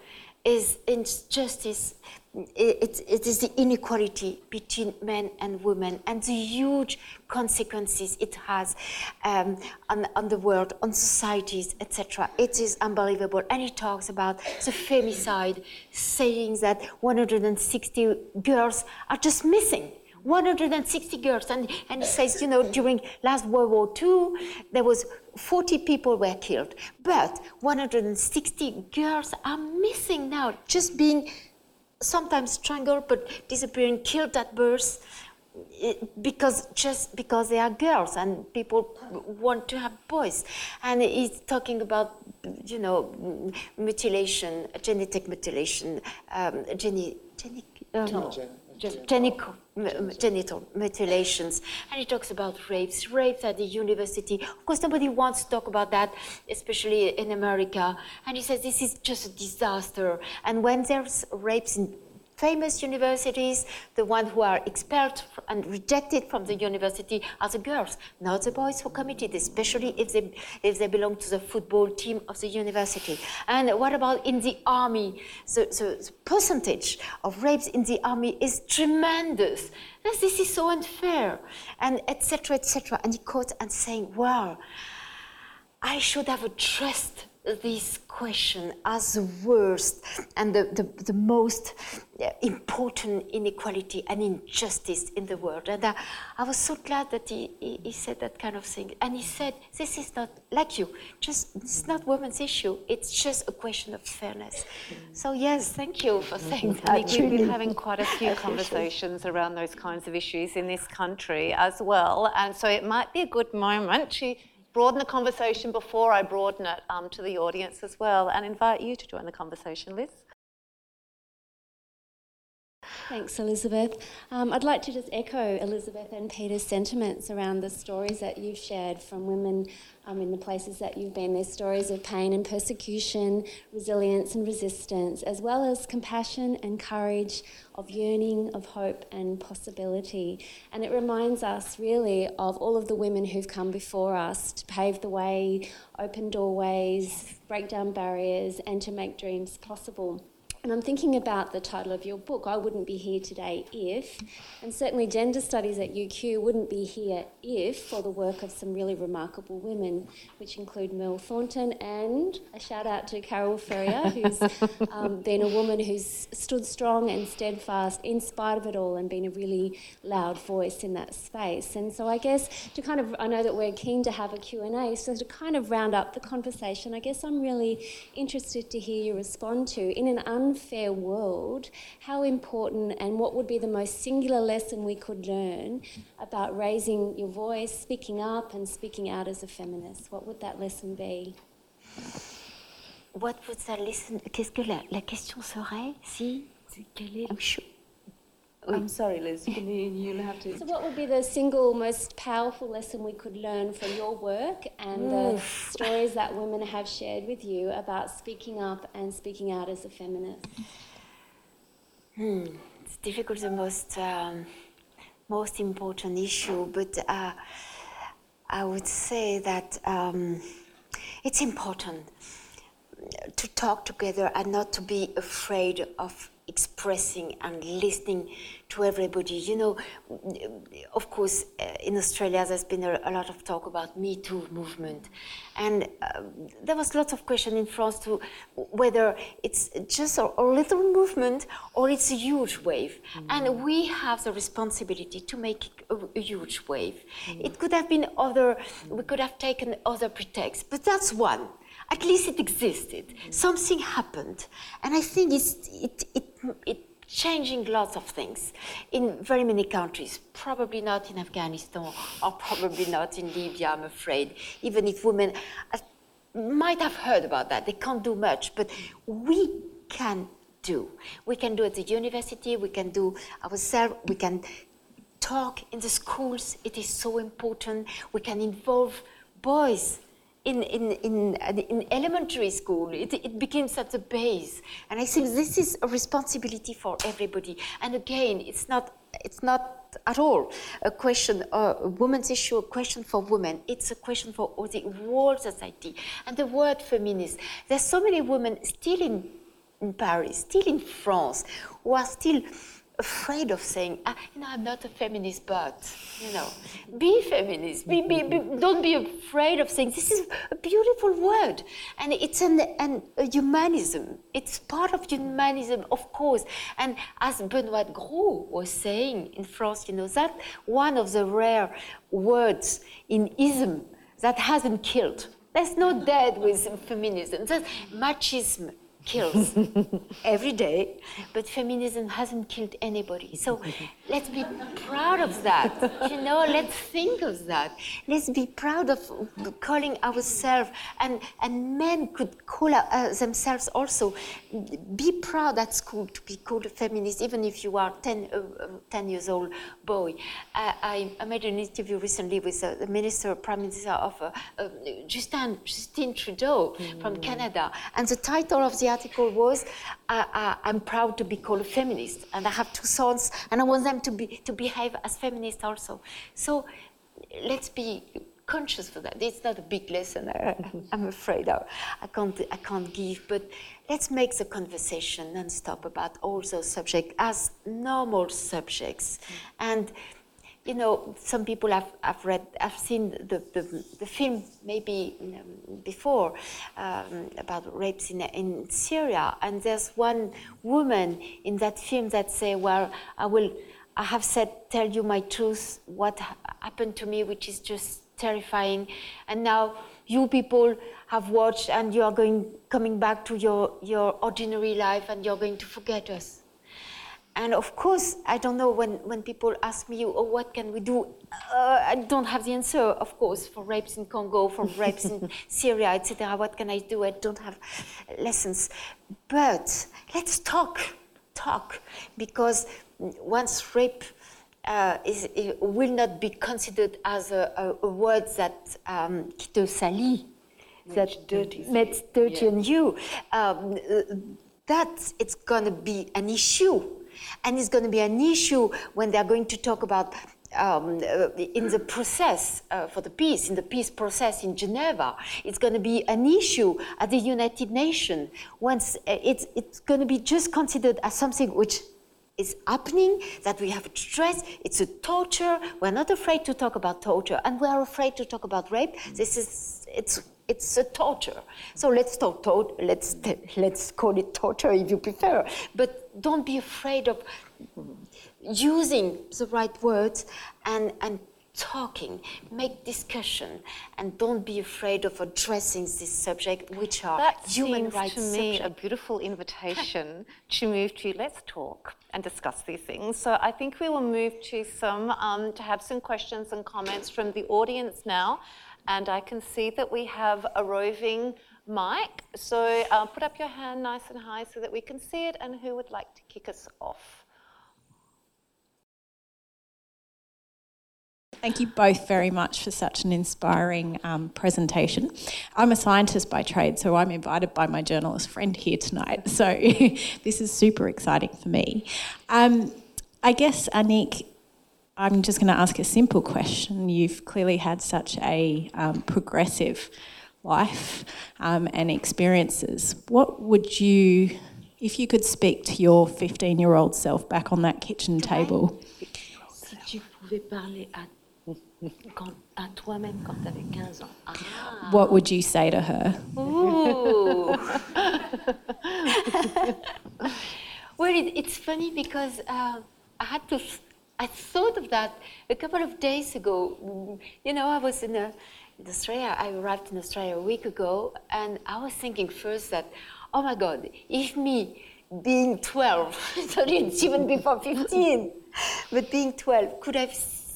is injustice. It, it, is the inequality between men and women and the huge consequences it has um, on, on the world, on societies, etc. It is unbelievable. And he talks about the femicide, saying that 160 girls are just missing. 160 girls, and, and he says, you know, during last World War II, there was 40 people were killed, but 160 girls are missing now, just being sometimes strangled, but disappearing, killed at birth, eh, because just because they are girls and people want to have boys, and he's talking about, you know, mutilation, genetic mutilation, um, geni, geni, um,
Gen-
genital, genital mutilations, and he talks about rapes, rapes at the university. Of course, nobody wants to talk about that, especially in America. And he says this is just a disaster. And when there's rapes in famous universities, the ones who are expelled and rejected from the university are the girls, not the boys who committed, especially if they if they belong to the football team of the university. And what about in the army? The, the, the percentage of rapes in the army is tremendous. This is so unfair, and etc. etc. And he quotes and saying, "Well, I should have a trust this question as the worst and the, the, the most uh, important inequality and injustice in the world. And I, I was so glad that he, he, he, said that kind of thing. And he said, this is not like you, just it's not women's issue, it's just a question of fairness. So yes, thank you for saying that.
We've been having quite a few conversations around those kinds of issues in this country as well. And so it might be a good moment to broaden the conversation before I broaden it um, to the audience as well and invite you to join the conversation, Liz.
Thanks, Elizabeth. Um, I'd like to just echo Elizabeth and Peter's sentiments around the stories that you've shared from women um, in the places that you've been. There's stories of pain and persecution, resilience and resistance, as well as compassion and courage, of yearning, of hope and possibility. And it reminds us really of all of the women who've come before us to pave the way, open doorways, break down barriers, and to make dreams possible. And I'm thinking about the title of your book, I Wouldn't Be Here Today If, and certainly gender studies at UQ wouldn't be here if for the work of some really remarkable women, which include Merle Thornton and a shout out to Carole Ferrier, who's um, been a woman who's stood strong and steadfast in spite of it all and been a really loud voice in that space. And so I guess to kind of, I know that we're keen to have a Q&A, so to kind of round up the conversation, I guess I'm really interested to hear you respond to, in an un unfair world, how important and what would be the most singular lesson we could learn about raising your voice, speaking up, and speaking out as a feminist? What would that lesson be?
What would that lesson? Qu'est-ce que la, la question serait si? Quelle est? I'm
sorry, Liz. You, will have to.
So, what would be the single most powerful lesson we could learn from your work and the stories that women have shared with you about speaking up and speaking out as a feminist?
Hmm. It's difficult, the most um, most important issue, but uh, I would say that um, it's important to talk together and not to be afraid of expressing and listening to everybody. You know, of course, uh, in Australia, there's been a, a, lot of talk about Me Too movement, and uh, there was lots of question in France to whether it's just a, a little movement or it's a huge wave, mm-hmm. and we have the responsibility to make a, a huge wave. Mm-hmm. It could have been other. We could have taken other pretexts, but that's one at least it existed. Something happened. And I think it's, it, it, it changing lots of things in very many countries. Probably not in Afghanistan or probably not in Libya, I'm afraid. Even if women might have heard about that, they can't do much. But we can do. We can do at the university, we can do ourselves, we can talk in the schools. It is so important. We can involve boys in, in, in, in elementary school. It, it begins at the base. And I think this is a responsibility for everybody. And again, it's not, it's not at all a question, a woman's issue, a question for women. It's a question for all the whole society. And the word feminist, there's so many women still in, in Paris, still in France, who are still afraid of saying, ah, you know, I'm not a feminist, but, you know, be feminist. Be, be, be, don't be afraid of saying, this is a beautiful word. And it's an, an, humanism. It's part of humanism, of course. And as Benoîte Groult was saying in France, you know, that one of the rare words in ism that hasn't killed. There's no dead with feminism. That's machismo kills every day, but feminism hasn't killed anybody. So let's be proud of that. You know, let's think of that. Let's be proud of calling ourselves, and, and men could call uh, themselves also. Be proud at school to be called a feminist, even if you are 10, uh, uh 10 years old boy. I, I, made an interview recently with uh, the minister, prime minister of uh, uh, Justin, Justin Trudeau mm. from Canada, and the title of the article was I'm proud to be called a feminist, and I have two sons, and I want them to, be, to behave as feminists also. So let's be conscious for that. It's not a big lesson, I'm afraid I, I, can't, I can't give, but let's make the conversation non-stop about all those subjects as normal subjects. And you know, some people have, have read, have seen the, the, the film maybe before um, about rapes in, in Syria, and there's one woman in that film that say, well, I will, I have said, tell you my truth, what happened to me, which is just terrifying, and now you people have watched and you are going coming back to your, your ordinary life and you're going to forget us and of course, I don't know when, when people ask me, oh, what can we do? Uh, I don't have the answer, of course, for rapes in Congo, for rapes in Syria, etc. What can I do? I don't have lessons. But let's talk, talk, because once rape uh, is, will not be considered as a, a, a word that um, qui te salit, that dirty, makes dirty yeah. on you, um, that it's going to be an issue and it's going to be an issue when they're going to talk about um, uh, in the process uh, for the peace, in the peace process in Geneva, it's going to be an issue at the United Nations. Once uh, it's, it's going to be just considered as something which is happening, that we have stress. It's a torture. We're not afraid to talk about torture, and we're afraid to talk about rape. This is it's it's a torture. So let's talk to- let's let's call it torture if you prefer. But don't be afraid of using the right words and and talking, make discussion, and don't be afraid of addressing this subject, which are
that
human rights.
to me a beautiful invitation to move to let's talk and discuss these things. So I think we will move to some um, to have some questions and comments from the audience now. And I can see that we have a roving mic. So uh, put up your hand nice and high so that we can see it. And who would like to kick us off?
Thank you both very much for such an inspiring um, presentation. I'm a scientist by trade, so I'm invited by my journalist friend here tonight. So this is super exciting for me. Um, I guess, Annick, I'm just going to ask a simple question. You've clearly had such a um, progressive life um, and experiences. What would you, if you could speak to your 15 year old self back on that kitchen table?
Si tu pouvais parler à, quand, à toi-même quand tu avais 15 ans.
Ah. What would you say to her?
Ooh. well, it, it's funny because uh, I had to I thought of that a couple of days ago. You know, I was in, a, Australia. I arrived in Australia a week ago, and I was thinking first that, oh my God, if me being 12, sorry, it's even before 15, but being 12, could have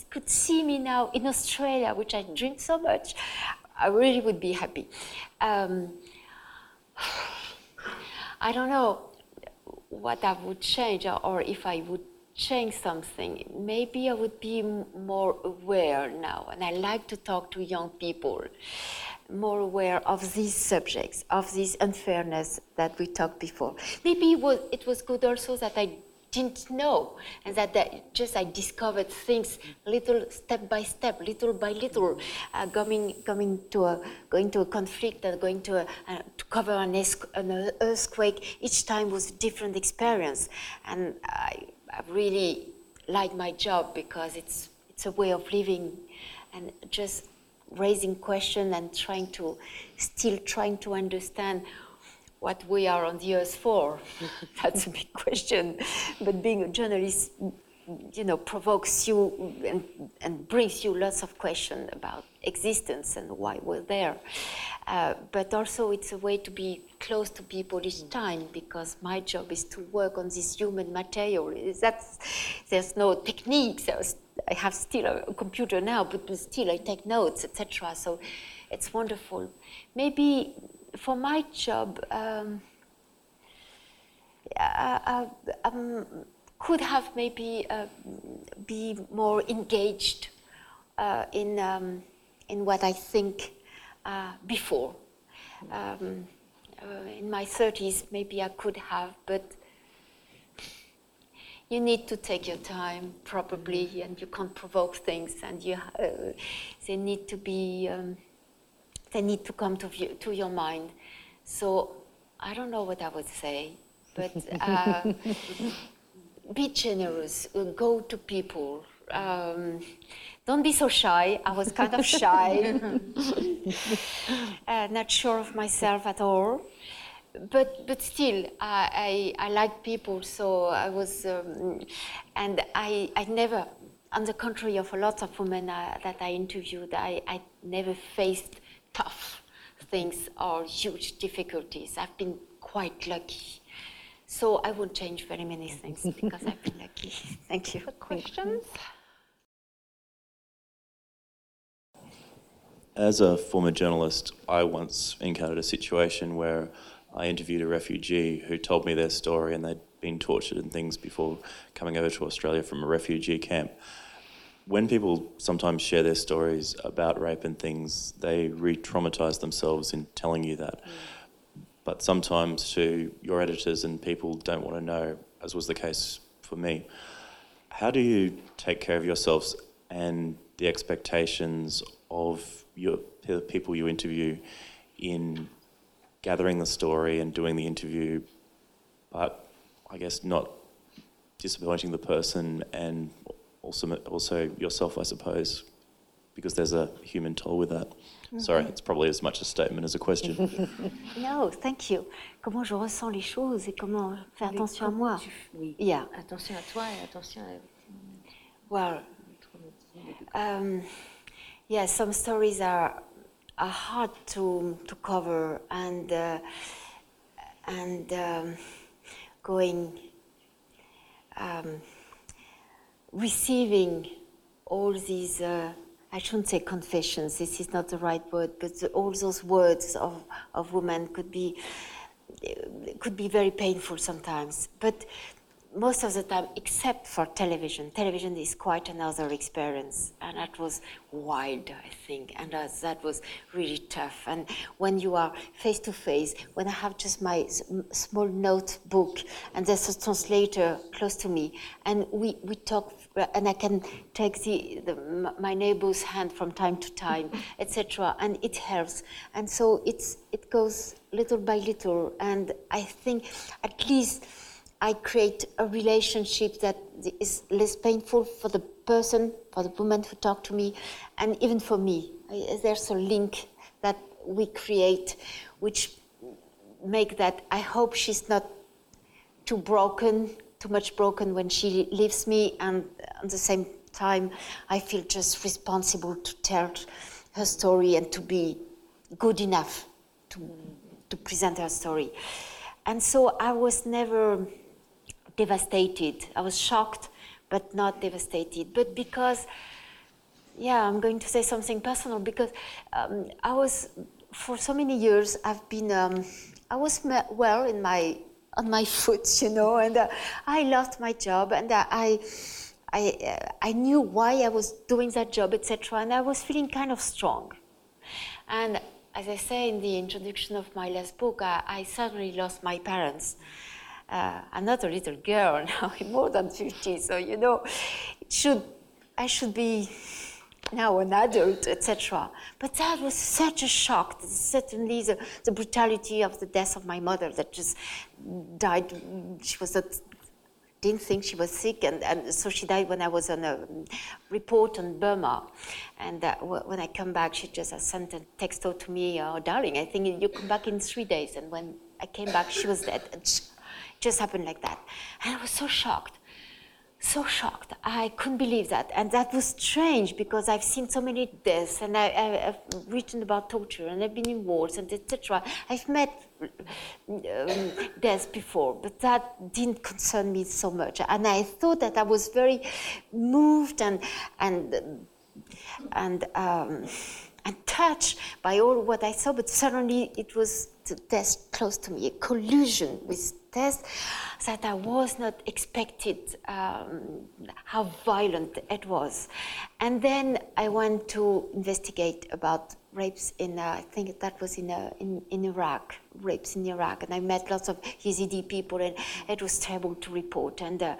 could see me now in Australia, which I dream so much, I really would be happy. Um, I don't know what I would change, or if I would change something, maybe I would be more aware now. And I like to talk to young people, more aware of these subjects, of this unfairness that we talked before. Maybe it was, it was good also that I didn't know and that, that just I discovered things little step by step, little by little, uh, going, going, to a, going to a conflict and going to, a, uh, to cover an, an earthquake. Each time was a different experience. And I, I really like my job because it's it's a way of living and just raising questions and trying to still trying to understand what we are on the earth for. That's a big question. But being a journalist, you know, provokes you and, and brings you lots of questions about existence and why we're there. Uh, but also, it's a way to be close to people each time because my job is to work on this human material. That's, there's no techniques. I have still a computer now, but still I take notes, etc. So it's wonderful. Maybe for my job, um, I, I, um, could have maybe uh, be more engaged uh, in um, in what I think uh, before. Um, uh, in my 30s, maybe I could have, but you need to take your time probably and you can't provoke things and you uh, they need to be um, they need to come to, view, to your mind so i don't know what i would say but uh, be generous uh, go to people Um, don't be so shy. I was kind of shy, uh, not sure of myself at all. But but still, I, I, I like people, so I was, um, and I I never, on the contrary of a lot of women uh, that I interviewed, I, I never faced tough things or huge difficulties. I've been quite lucky. So I won't change very many things because I've been lucky. Thank you.
Questions?
As a former journalist, I once encountered a situation where I interviewed a refugee who told me their story and they'd been tortured and things before coming over to Australia from a refugee camp. When people sometimes share their stories about rape and things, they re traumatize themselves in telling you that. Mm. But sometimes, too, your editors and people don't want to know, as was the case for me. How do you take care of yourselves and the expectations of your, the people you interview in gathering the story and doing the interview, but I guess not disappointing the person and also also yourself, I suppose, because there's a human toll with that. Mm-hmm. Sorry, it's probably as much a statement as a question.
no, thank you. Comment je ressens les choses et comment faire attention à moi.
oui. Yeah. Attention à toi et attention à.
Well, um, yeah, some stories are are hard to to cover and uh, and um, going um, receiving all these. Uh, I shouldn't say confessions. This is not the right word, but all those words of of women could be could be very painful sometimes. But most of the time, except for television. Television is quite another experience, and that was wild, I think, and that was really tough. And when you are face to face, when I have just my small notebook and there's a translator close to me, and we, we talk, Uh, and I can take the, the my neighbor's hand from time to time, etc., and it helps. And so it's it goes little by little, and I think at least I create a relationship that is less painful for the person, for the woman who talk to me, and even for me. There's a link that we create, which make that I hope she's not too broken, too much broken when she leaves me, and at the same time, I feel just responsible to tell her story and to be good enough to, to present her story. And so I was never devastated. I was shocked, but not devastated. But because, yeah, I'm going to say something personal because um, I was, for so many years, I've been, um, I was well in my, on my foot, you know, and uh, I lost my job and uh, I, I, uh, I knew why I was doing that job, etc. And I was feeling kind of strong. And as I say in the introduction of my last book, I, I suddenly lost my parents uh, another little girl now, more than 50. So, you know, it should, I should be now an adult, etc. But that was such a shock. Certainly, the, the brutality of the death of my mother that just died. She was not, didn't think she was sick, and, and so she died when I was on a report on Burma. And uh, when I come back, she just sent a text out to me, "Oh, darling, I think you come back in three days." And when I came back, she was dead. It just happened like that. And I was so shocked, so shocked. I couldn't believe that. And that was strange because I've seen so many deaths and I, have written about torture and I've been in wars and etc. I've met um, deaths before, but that didn't concern me so much. And I thought that I was very moved and, and, and, um, and touched by all what I saw, but suddenly it was the death close to me, a collusion with test that I was not expected um, how violent it was. And then I went to investigate about rapes in, uh, I think that was in, uh, in, in Iraq, rapes in Iraq. And I met lots of Yazidi people and it was terrible to report. And, uh,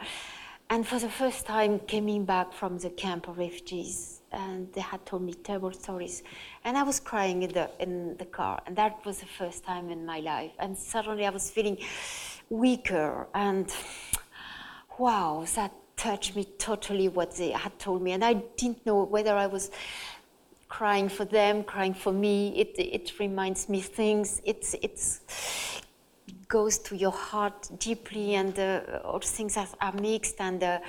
and for the first time coming back from the camp of refugees, and they had told me terrible stories. And I was crying in the, in the car, and that was the first time in my life. And suddenly I was feeling weaker and wow that touched me totally what they had told me. And I didn't know whether I was crying for them, crying for me. It, it reminds me things. It's, it's, goes to your heart deeply, and uh, all things are, are mixed. And uh,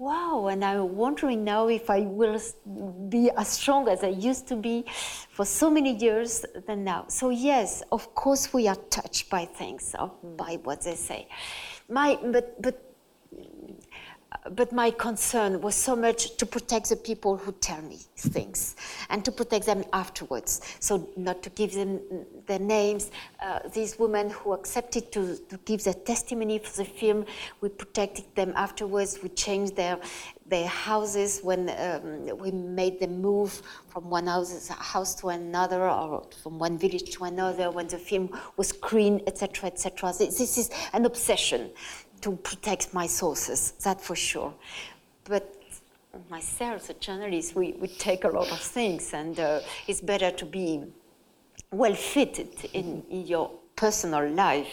wow, and I'm wondering now if I will be as strong as I used to be for so many years than now. So, yes, of course, we are touched by things, or hmm. by what they say. My, but, but but my concern was so much to protect the people who tell me things and to protect them afterwards. So, not to give them their names. Uh, these women who accepted to, to give their testimony for the film, we protected them afterwards. We changed their, their houses when um, we made them move from one house, house to another or from one village to another when the film was screened, etc., etc. This is an obsession to protect my sources, that for sure. But myself, as a journalist, we, we take a lot of things, and uh, it's better to be well fitted in, in your personal life.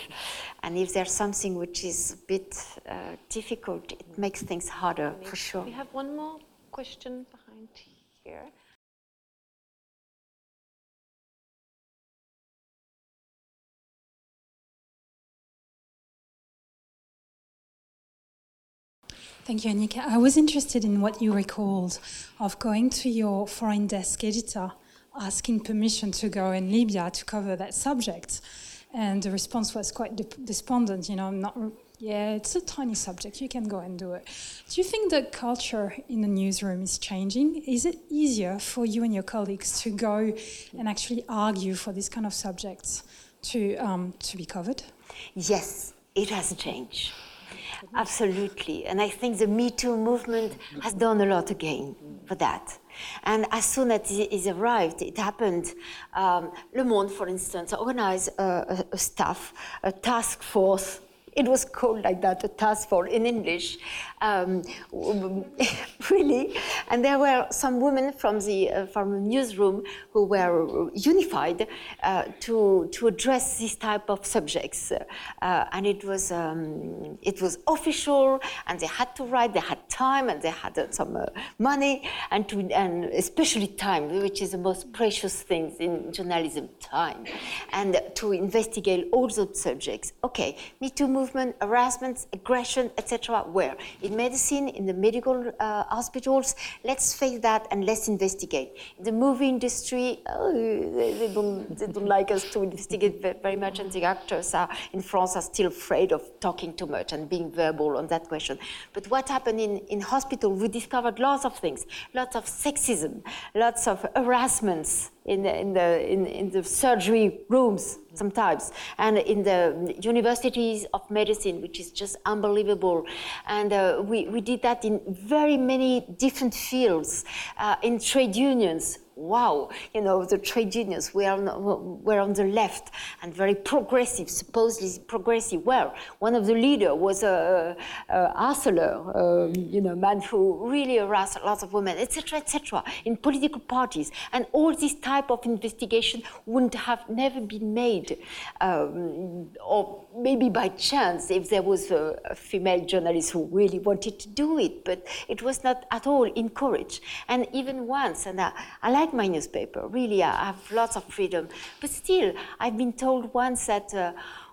And if there's something which is a bit uh, difficult, it makes things harder, for sure.
We have one more question behind here.
Thank you, Annika. I was interested in what you recalled of going to your foreign desk editor, asking permission to go in Libya to cover that subject. And the response was quite despondent, you know, not, yeah, it's a tiny subject, you can go and do it. Do you think the culture in the newsroom is changing? Is it easier for you and your colleagues to go and actually argue for these kind of subjects to, um, to be covered?
Yes, it has changed. Absolutely. And I think the Me Too movement has done a lot again for that. And as soon as it arrived, it happened. Um, Le Monde, for instance, organized a, a, a staff, a task force it was called like that, a task force in English, um, really. And there were some women from the uh, from the newsroom who were unified uh, to to address this type of subjects, uh, and it was um, it was official, and they had to write. They had time, and they had uh, some uh, money, and to and especially time, which is the most precious thing in journalism, time, and to investigate all those subjects. Okay, Me Too movement, harassment, aggression, etc. Where in medicine, in the medical uh, hospitals, let's face that and let's investigate. In the movie industry, oh, they, they, don't, they don't like us to investigate very much, and the actors are, in France are still afraid of talking too much and being verbal on that question. But what happened in, in hospital, we discovered lots of things, lots of sexism, lots of harassments, in the, in the, in, in the surgery rooms sometimes, and in the universities of medicine, which is just unbelievable. And uh, we, we did that in very many different fields, uh, in trade unions, wow, you know, the trade unions were on, were on the left and very progressive, supposedly progressive. Well, one of the leaders was a, a um, you know, man who really harassed lots of women, etc., etc., in political parties. And all this type of investigation wouldn't have never been made, um, or maybe by chance if there was a, a female journalist who really wanted to do it, but it was not at all encouraged. And even once, and I, I like like my newspaper, really, I have lots of freedom. But still, I've been told once that, uh,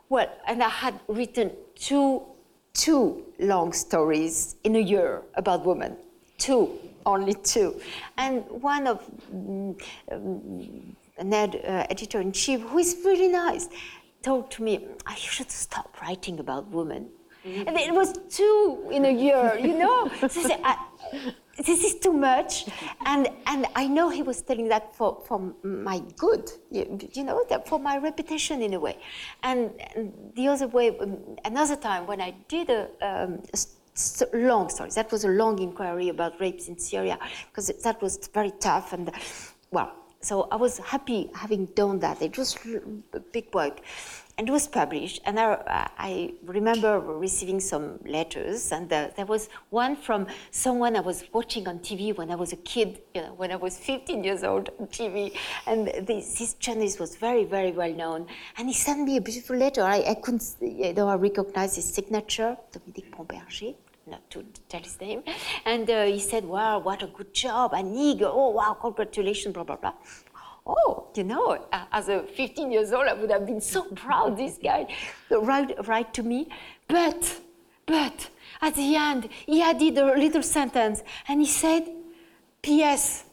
well, and I had written two, two long stories in a year about women. Two, only two. And one of um, an ed, uh, editor in chief, who is really nice, told to me, I should stop writing about women. Mm-hmm. And it was two in a year, you know? so I, this is too much. And, and I know he was telling that for, for my good, you, you know, for my reputation in a way. And, and, the other way, another time when I did a, um, a long story, that was a long inquiry about rapes in Syria, because that was very tough. And well, so I was happy having done that. It was a big work and it was published. And I, I remember receiving some letters, and the, there was one from someone I was watching on TV when I was a kid, you know, when I was 15 years old on TV. And this, this journalist was very, very well known. And he sent me a beautiful letter. I, I couldn't, you know, I recognized his signature, Dominique Pomberger not to tell his name. And uh, he said, Wow, what a good job, Annick. Oh, wow, congratulations, blah, blah, blah. Oh, you know, uh, as a 15 years old, I would have been so proud, this guy, write, write to me. But, but, at the end, he added a little sentence and he said, P.S.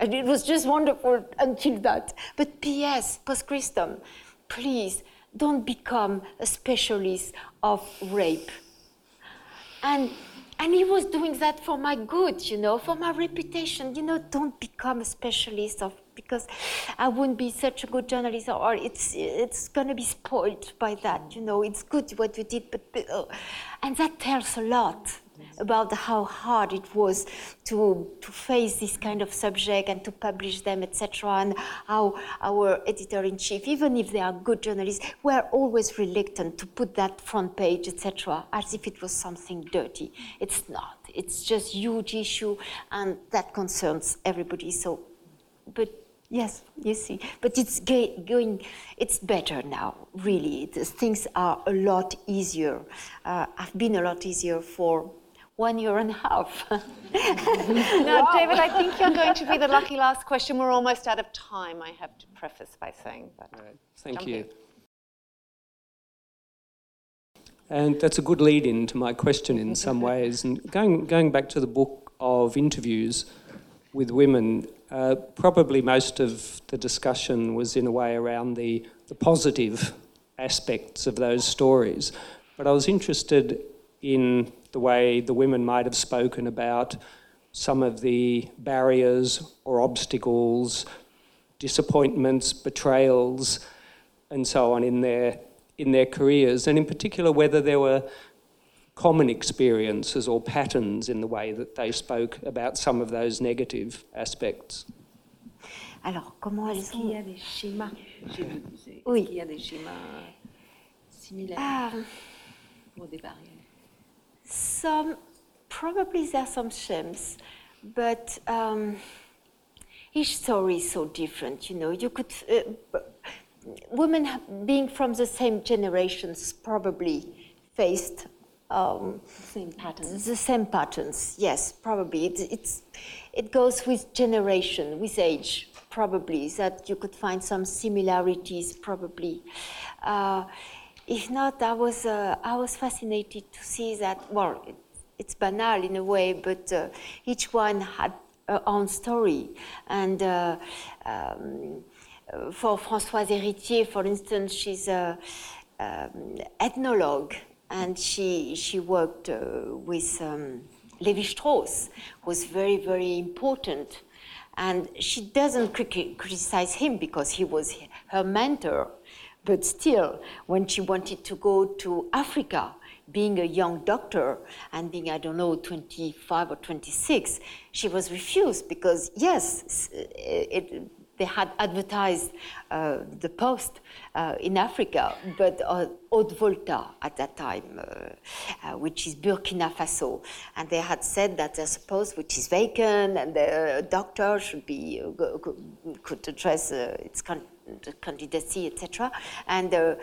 And it was just wonderful until that. But P.S. Post Christum, please don't become a specialist of rape. And and he was doing that for my good, you know, for my reputation. You know, don't become a specialist of because I wouldn't be such a good journalist, or it's it's gonna be spoiled by that. You know, it's good what you did, but, uh, and that tells a lot about how hard it was to, to face this kind of subject and to publish them, etc. And how our editor-in-chief, even if they are good journalists, were always reluctant to put that front page, etc., as if it was something dirty. It's not. It's just huge issue, and that concerns everybody. So, but Yes, you see. But it's going, it's better now, really. The things are a lot easier, uh, have been a lot easier for one year and a half.
now, wow. David, I think you're going to be the lucky last question. We're almost out of time, I have to preface by saying that.
Right. Thank you. And that's a good lead in to my question in some ways. And going, going back to the book of interviews with women, uh, probably most of the discussion was in a way around the, the positive aspects of those stories. But I was interested in the way the women might have spoken about some of the barriers or obstacles, disappointments, betrayals, and so on in their in their careers, and in particular whether there were common experiences or patterns in the way that they spoke about some of those negative aspects.
Alors, comment elles
sont Il y a des schémas.
Oui.
Il y a des schémas similaires ah. pour des barrières.
Some, probably there are some shames, but um, each story is so different. You know, you could uh, women being from the same generations probably faced um,
same patterns.
The same patterns, yes, probably. It, it's, it goes with generation, with age, probably, that you could find some similarities, probably. Uh, if not, I was, uh, I was fascinated to see that, well, it, it's banal in a way, but uh, each one had her own story. And uh, um, for Françoise Héritier, for instance, she's an um, ethnologue, and she, she worked uh, with um, Lévi-Strauss, was very, very important. And she doesn't criticize him because he was her mentor but still, when she wanted to go to Africa, being a young doctor and being, I don't know, 25 or 26, she was refused because, yes, it, they had advertised uh, the post uh, in Africa, but uh, Haute-Volta at that time, uh, uh, which is Burkina Faso. And they had said that there's a post which is vacant and the doctor should be, uh, could address its country candidacy, etc. And uh,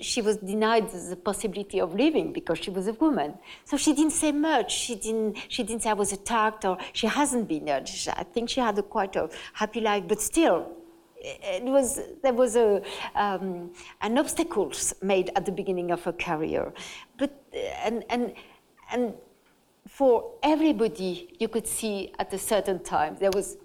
she was denied the possibility of living because she was a woman. So she didn't say much. She didn't. She didn't say I was attacked, or she hasn't been. I think she had a quite a happy life, but still. It was there was a um, an obstacles made at the beginning of her career, but and and and for everybody you could see at a certain time there was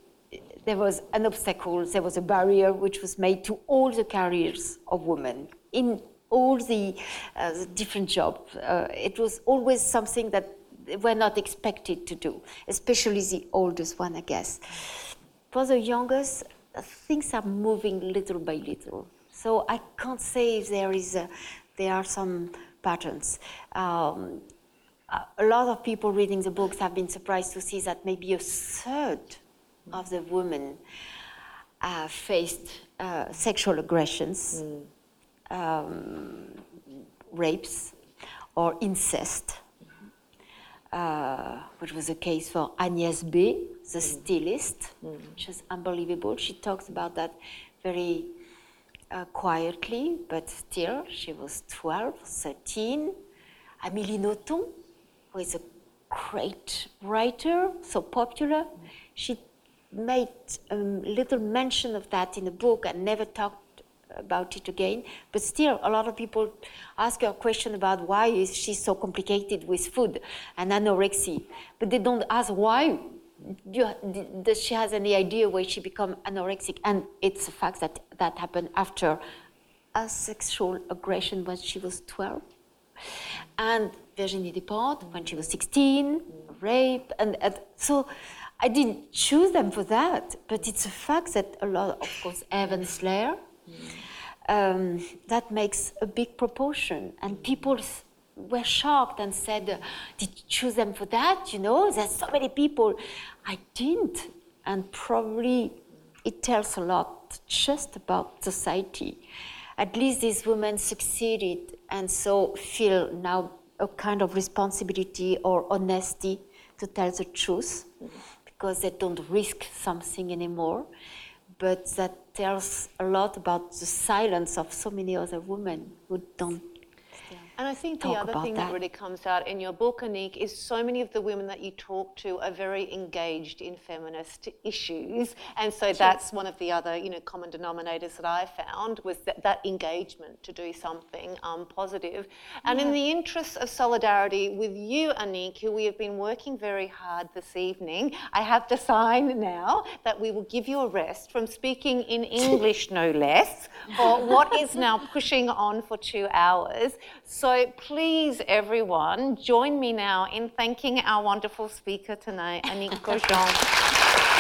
there was an obstacle, there was a barrier which was made to all the careers of women in all the, uh, the different jobs. Uh, it was always something that they were not expected to do, especially the oldest one, I guess. For the youngest, things are moving little by little. So I can't say if there is a, there are some patterns. Um, a lot of people reading the books have been surprised to see that maybe a third of the women uh, faced uh, sexual aggressions, mm. um, rapes, or incest, uh, which was the case for Agnès B., the mm. stylist, mm. which is unbelievable. She talks about that very uh, quietly, but still, she was 12, 13. Amélie Nothomb, who is a great writer, so popular. She made a little mention of that in the book and never talked about it again. But still, a lot of people ask her a question about why is she so complicated with food and anorexia, but they don't ask why. You, does she has any idea why she become anorexic? And it's a fact that that happened after a sexual aggression when she was 12. And Virginie Despentes when she was 16, rape, and, and so I didn't choose them for that, but it's a fact that a lot, of course, Eve Ensler, um, that makes a big proportion. And people were shocked and said, Did you choose them for that? You know, there's so many people. I didn't. And probably it tells a lot just about society. At least these women succeeded and so feel now a kind of responsibility or honesty to tell the truth because they don't risk something anymore. But that tells a lot about the silence of so many other women who don't
and I think the other thing that. that. really comes out in your book, Annick, is so many of the women that you talk to are very engaged in feminist issues. And so yes. that's one of the other, you know, common denominators that I found was that, that engagement to do something um, positive. And yeah. in the interest of solidarity with you, Annick, who we have been working very hard this evening, I have to sign now that we will give you a rest from speaking in English, no less, for what is now pushing on for two hours. So so please, everyone, join me now in thanking our wonderful speaker tonight, Annick Cojean.